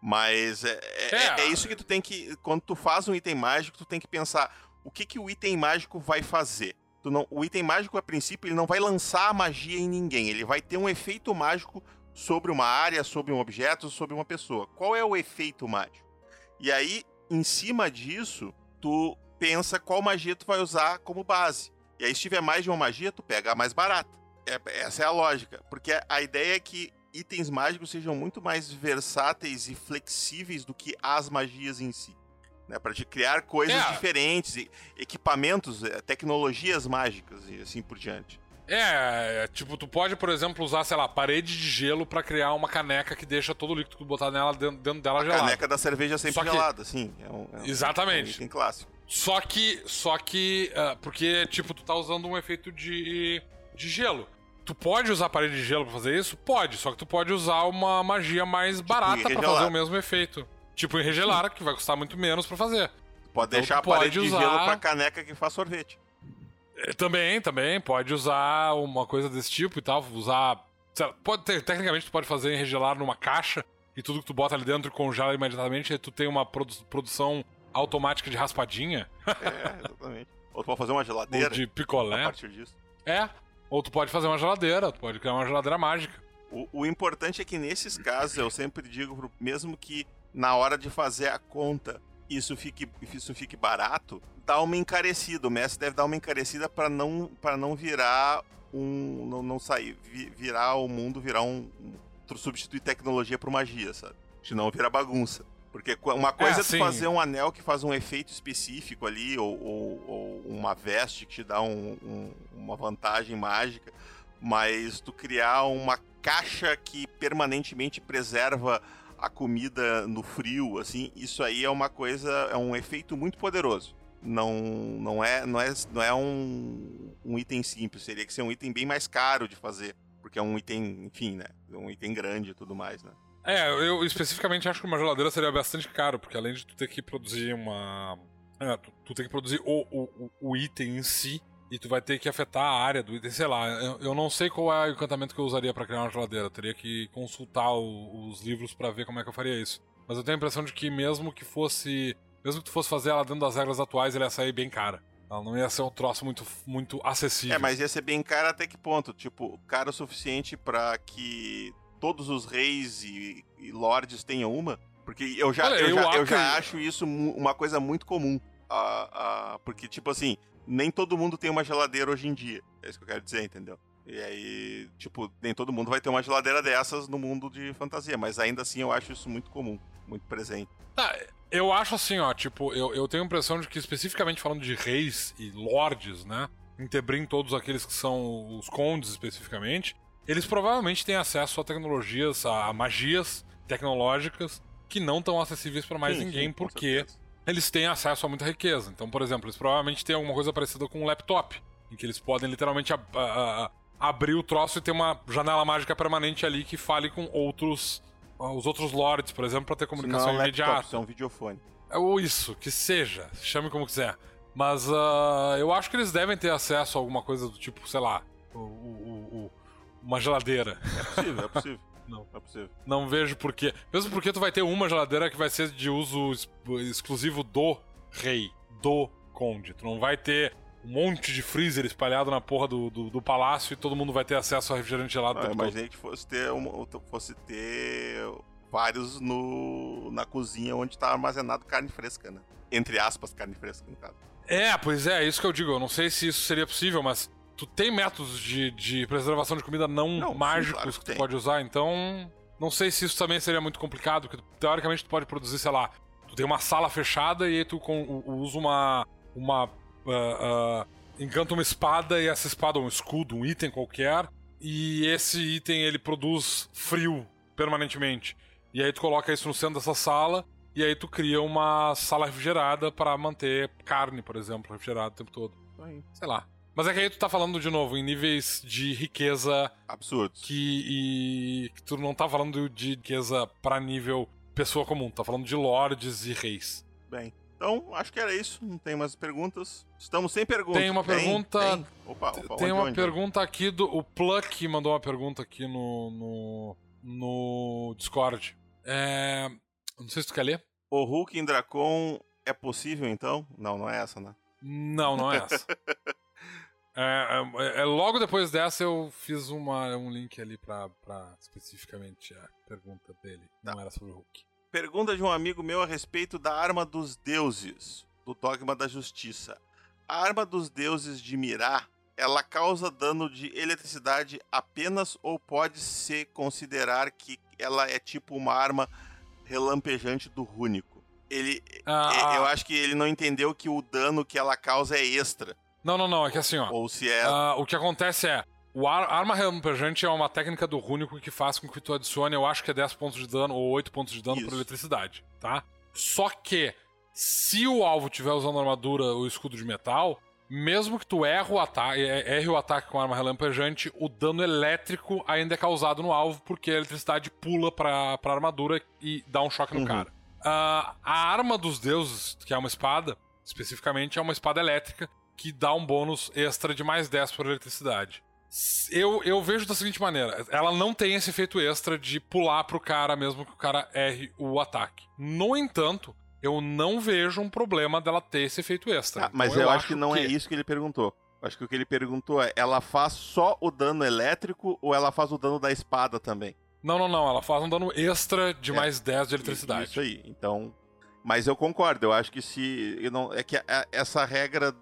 Mas é, é, é. é isso que tu tem que. Quando tu faz um item mágico, tu tem que pensar o que, que o item mágico vai fazer. Não, o item mágico, a princípio, ele não vai lançar a magia em ninguém. Ele vai ter um efeito mágico sobre uma área, sobre um objeto, sobre uma pessoa. Qual é o efeito mágico? E aí, em cima disso, tu pensa qual magia tu vai usar como base. E aí, se tiver mais de uma magia, tu pega a mais barata. É, essa é a lógica. Porque a ideia é que itens mágicos sejam muito mais versáteis e flexíveis do que as magias em si. Né, para te criar coisas é. diferentes, equipamentos, é, tecnologias mágicas e assim por diante. É, é, tipo, tu pode, por exemplo, usar, sei lá, parede de gelo para criar uma caneca que deixa todo o líquido que tu botar nela dentro, dentro dela a gelado. caneca da cerveja sempre Só gelada, sim. É um, é um, Exatamente. É um item clássico. Só que. Só que. Uh, porque, tipo, tu tá usando um efeito de. de gelo. Tu pode usar parede de gelo pra fazer isso? Pode, só que tu pode usar uma magia mais tipo barata para fazer o mesmo efeito. Tipo em regelar, que vai custar muito menos para fazer. Pode então, deixar a parede usar... de gelo pra caneca que faz sorvete. É, também, também. Pode usar uma coisa desse tipo e tal. Usar. Pode ter, tecnicamente, tu pode fazer em regelar numa caixa e tudo que tu bota ali dentro congela imediatamente. E tu tem uma produ produção automática de raspadinha. É, exatamente. Ou tu pode fazer uma geladeira. Ou de picolé. A partir disso. É. Ou tu pode fazer uma geladeira, tu pode criar uma geladeira mágica. O, o importante é que nesses casos, eu sempre digo, mesmo que na hora de fazer a conta isso fique, isso fique barato, dá uma encarecida. O mestre deve dar uma encarecida para não, pra não virar um. Não, não sair. Virar o mundo, virar um. substituir tecnologia por magia, sabe? Senão vira bagunça. Porque uma coisa é, é tu fazer um anel que faz um efeito específico ali, ou, ou, ou uma veste que te dá um, um, uma vantagem mágica, mas tu criar uma caixa que permanentemente preserva a comida no frio, assim, isso aí é uma coisa, é um efeito muito poderoso. Não, não é, não é, não é um, um item simples, seria que ser um item bem mais caro de fazer, porque é um item, enfim, né, um item grande e tudo mais, né. É, eu especificamente acho que uma geladeira seria bastante caro, porque além de tu ter que produzir uma. É, tu, tu tem que produzir o, o, o item em si, e tu vai ter que afetar a área do item, sei lá. Eu, eu não sei qual é o encantamento que eu usaria para criar uma geladeira. Eu teria que consultar o, os livros para ver como é que eu faria isso. Mas eu tenho a impressão de que mesmo que fosse. Mesmo que tu fosse fazer ela dentro das regras atuais, ela ia sair bem cara. Ela não ia ser um troço muito, muito acessível. É, mas ia ser bem cara até que ponto? Tipo, caro o suficiente para que todos os reis e, e, lords tenham uma? Porque eu já, Olha, eu, eu, já, eu já acho isso uma coisa muito comum. Uh, uh, porque, tipo assim, nem todo mundo tem uma geladeira hoje em dia. É isso que eu quero dizer, entendeu? E aí, tipo, nem todo mundo vai ter uma geladeira dessas no mundo de fantasia, mas ainda assim eu acho isso muito comum, muito presente. Ah, eu acho assim, ó, tipo, eu, eu tenho a impressão de que especificamente falando de reis e lords, né? Intebrim todos aqueles que são os condes especificamente, eles provavelmente têm acesso a tecnologias, a magias tecnológicas que não estão acessíveis para mais sim, ninguém, sim, porque certeza eles têm acesso a muita riqueza. Então, por exemplo, eles provavelmente têm alguma coisa parecida com um laptop, em que eles podem literalmente a, a, a, abrir o troço e ter uma janela mágica permanente ali que fale com outros os outros lords, por exemplo, para ter comunicação não é imediata. Laptop, isso é videofone. É, ou isso, que seja, chame como quiser. Mas uh, eu acho que eles devem ter acesso a alguma coisa do tipo, sei lá, o, o, o, uma geladeira. É possível, é possível. Não. É possível. Não vejo porquê. Mesmo porque tu vai ter uma geladeira que vai ser de uso exclusivo do rei, do conde. Tu não vai ter um monte de freezer espalhado na porra do, do, do palácio e todo mundo vai ter acesso a refrigerante gelado. Ah, imaginei que fosse ter, uma, fosse ter vários no, na cozinha onde tá armazenado carne fresca, né? Entre aspas, carne fresca, no caso. É, pois é, é isso que eu digo. Eu não sei se isso seria possível, mas tu tem métodos de, de preservação de comida não, não mágicos sim, claro que, que tu pode usar, então não sei se isso também seria muito complicado, porque teoricamente tu pode produzir, sei lá, tu tem uma sala fechada e aí tu com, usa uma. uma. Uh, uh, encanta uma espada e essa espada, um escudo, um item qualquer, e esse item ele produz frio permanentemente. E aí tu coloca isso no centro dessa sala e aí tu cria uma sala refrigerada para manter carne, por exemplo, refrigerada o tempo todo. Sei lá. Mas é que aí tu tá falando de novo em níveis de riqueza absurdos. Que, e, que tu não tá falando de riqueza para nível pessoa comum, tá falando de lords e reis. Bem, então acho que era isso. Não tem mais perguntas. Estamos sem perguntas. Tem uma pergunta. Tem, Opa, opa, tem onde, uma onde? pergunta aqui do. O Pluck mandou uma pergunta aqui no. no, no Discord. É. Não sei se tu quer ler. O Hulk em Dracon é possível então? Não, não é essa, né? Não, não é essa. É, é, é, logo depois dessa eu fiz uma, um link ali pra, pra especificamente a pergunta dele. Tá. Não era sobre o Hulk. Pergunta de um amigo meu a respeito da arma dos deuses, do dogma da justiça. A arma dos deuses de Mirá, ela causa dano de eletricidade apenas ou pode se considerar que ela é tipo uma arma relampejante do rúnico? Ele, ah, eu acho que ele não entendeu que o dano que ela causa é extra. Não, não, não. É que assim, ó. Ou se é. Uh, o que acontece é. O ar, arma relampejante é uma técnica do Rúnico que faz com que tu adicione, eu acho que é 10 pontos de dano ou 8 pontos de dano Isso. por eletricidade, tá? Só que Se o alvo tiver usando armadura ou escudo de metal, mesmo que tu erre o ataque, erre o ataque com arma relampejante, o dano elétrico ainda é causado no alvo, porque a eletricidade pula pra, pra armadura e dá um choque no Uhum. cara. Ah, a arma dos deuses, que é uma espada, especificamente, é uma espada elétrica que dá um bônus extra de mais 10 por eletricidade. Eu, eu vejo da seguinte maneira: ela não tem esse efeito extra de pular pro cara mesmo que o cara erre o ataque. No entanto, eu não vejo um problema dela ter esse efeito extra. Ah, mas Então eu, acho que não é que- isso que ele perguntou. Acho que o que ele perguntou é: ela faz só o dano elétrico ou ela faz o dano da espada também? Não, não, não. Ela faz um dano extra de É. mais 10 de eletricidade. Isso aí. Então. Mas eu concordo. Eu acho que se. eu não, é que a- essa regra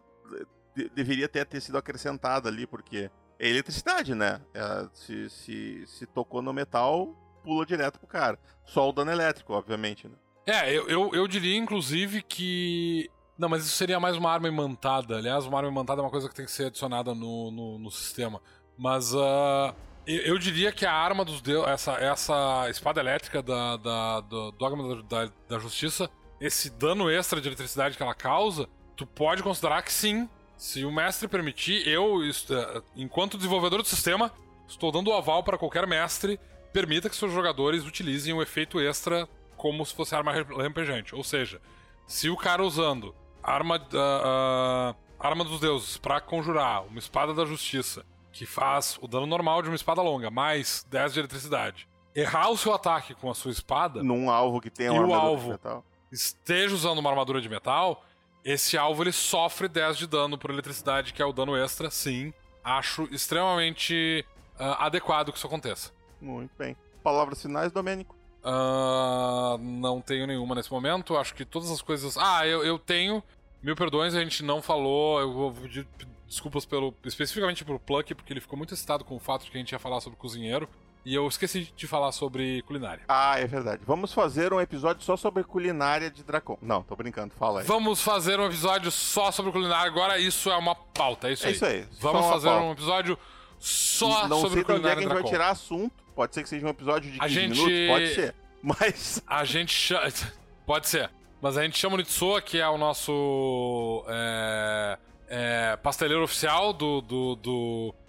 de- deveria ter, ter sido acrescentada ali, porque é eletricidade, né? É, se, se, se tocou no metal, pula direto pro cara. Só o dano elétrico, obviamente, né? É, eu, eu, eu diria, inclusive, que. Não, mas isso seria mais uma arma imantada. Aliás, uma arma imantada é uma coisa que tem que ser adicionada no, no, no sistema. Mas ah, eu, diria que a arma dos deuses, essa, essa espada elétrica da, da, do Dogma da, da Justiça, esse dano extra de eletricidade que ela causa, tu pode considerar que sim. Se o mestre permitir, eu, eh, enquanto desenvolvedor do sistema, estou dando o aval para qualquer mestre permita que seus jogadores utilizem o efeito extra como se fosse arma rampejante. Ou seja, se o cara usando arma, ah, ah, arma dos deuses para conjurar uma espada da justiça, que faz o dano normal de uma espada longa, mais 10 de eletricidade, errar o seu ataque com a sua espada, Num alvo que tem E uma o armadura de alvo? metal. esteja usando uma armadura de metal, esse alvo ele sofre 10 de dano por eletricidade, que é o dano extra, sim. Acho extremamente ah, adequado que isso aconteça. Muito bem. Palavras finais, Domênico. Ah, não tenho nenhuma nesse momento. Acho que todas as coisas. Ah, eu, eu tenho. Mil perdões, a gente não falou. Eu vou pedir desculpas pelo. Especificamente pro Pluck, porque ele ficou muito excitado com o fato de que a gente ia falar sobre cozinheiro. E eu esqueci de falar sobre culinária. Ah, é verdade. Vamos fazer um episódio só sobre culinária de Dracon. Não, tô brincando, fala aí. Vamos fazer um episódio só sobre culinária. Agora isso é uma pauta, é isso É aí. isso aí. Vamos fazer pauta. um episódio só Não sobre sei de onde é culinária que a gente vai tirar assunto. Pode ser que seja um episódio de A 15 gente- minutos, pode ser. Mas A gente chama. Pode ser. Mas a gente chama o Nitsoa, que é o nosso. É, é, pasteleiro oficial do. do, do- é,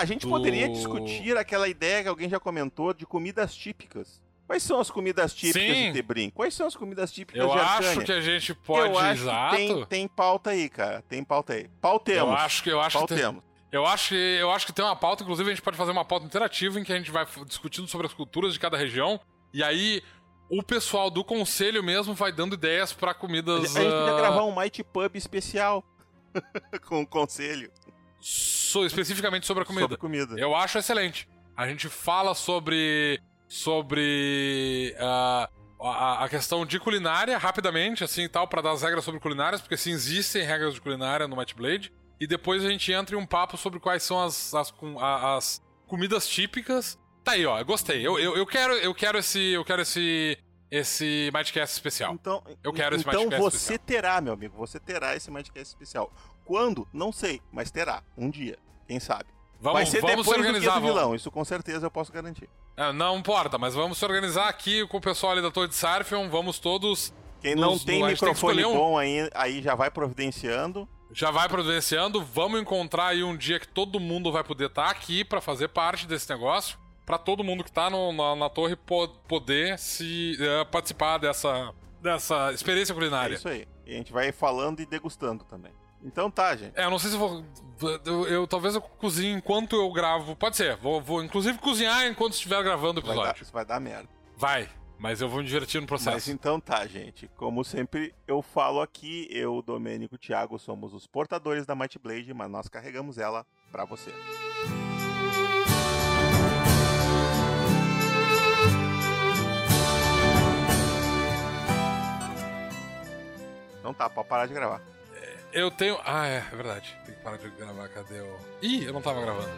a gente Do- poderia discutir aquela ideia que alguém já comentou de comidas típicas. Quais são as comidas típicas Sim. de Tebrim? Quais são as comidas típicas Eu de acho Arcânia? que a gente pode. Eu acho exato. tem, tem pauta aí, cara. Tem pauta aí. Pautemos. eu acho que eu acho que tem, eu acho que eu acho que tem uma pauta, inclusive a gente pode fazer uma pauta interativa em que a gente vai discutindo sobre as culturas de cada região e aí o pessoal do conselho mesmo vai dando ideias pra A comidas gente podia ah, gravar um Mighty Pub especial com o conselho so- especificamente sobre a comida. sobre comida. Eu acho excelente. A gente fala sobre. sobre. ah, a, a questão de culinária rapidamente, assim e tal, pra dar as regras sobre culinárias, porque sim, existem regras de culinária no Might Blade. E depois a gente entra em um papo sobre quais são as, as, as comidas típicas. Tá aí, ó, gostei. Eu, eu, eu quero, eu quero esse. Eu quero esse. Esse Mightcast especial. Então, Eu quero esse então você especial. terá, meu amigo, você terá esse Mightcast especial. Quando? Não sei, mas terá. Um dia. Quem sabe? Vamos, Vai ser vamos depois se do organizar. do vamos- vilão, isso com certeza eu posso garantir. É, não importa, mas vamos se organizar aqui com o pessoal ali da Torre de Sarfion. Vamos todos Quem Nos- não no- tem tem microfone escolher um. bom aí, aí já vai providenciando. já vai providenciando. Vamos encontrar aí um dia que todo mundo vai poder estar aqui pra fazer parte desse negócio. Pra todo mundo que tá no- na, na torre po- poder se eh, participar dessa, dessa experiência É culinária. isso aí. E a gente vai falando e degustando também. Então tá, gente. É, eu não sei se eu vou. Eu, eu- talvez eu cozinhe enquanto eu gravo. Pode ser. Vou, vou inclusive cozinhar enquanto estiver gravando o Vai dar, episódio. isso vai dar merda. Vai, mas eu vou me divertir no processo. Mas então tá, gente. Como sempre eu falo aqui, eu, Domênico e Thiago somos os portadores da Might Blade, mas nós carregamos ela pra você. Então tá, pode parar de gravar. Eu tenho. Ah, é, é verdade. Tem que parar de gravar. Cadê o. Ih, eu não tava gravando.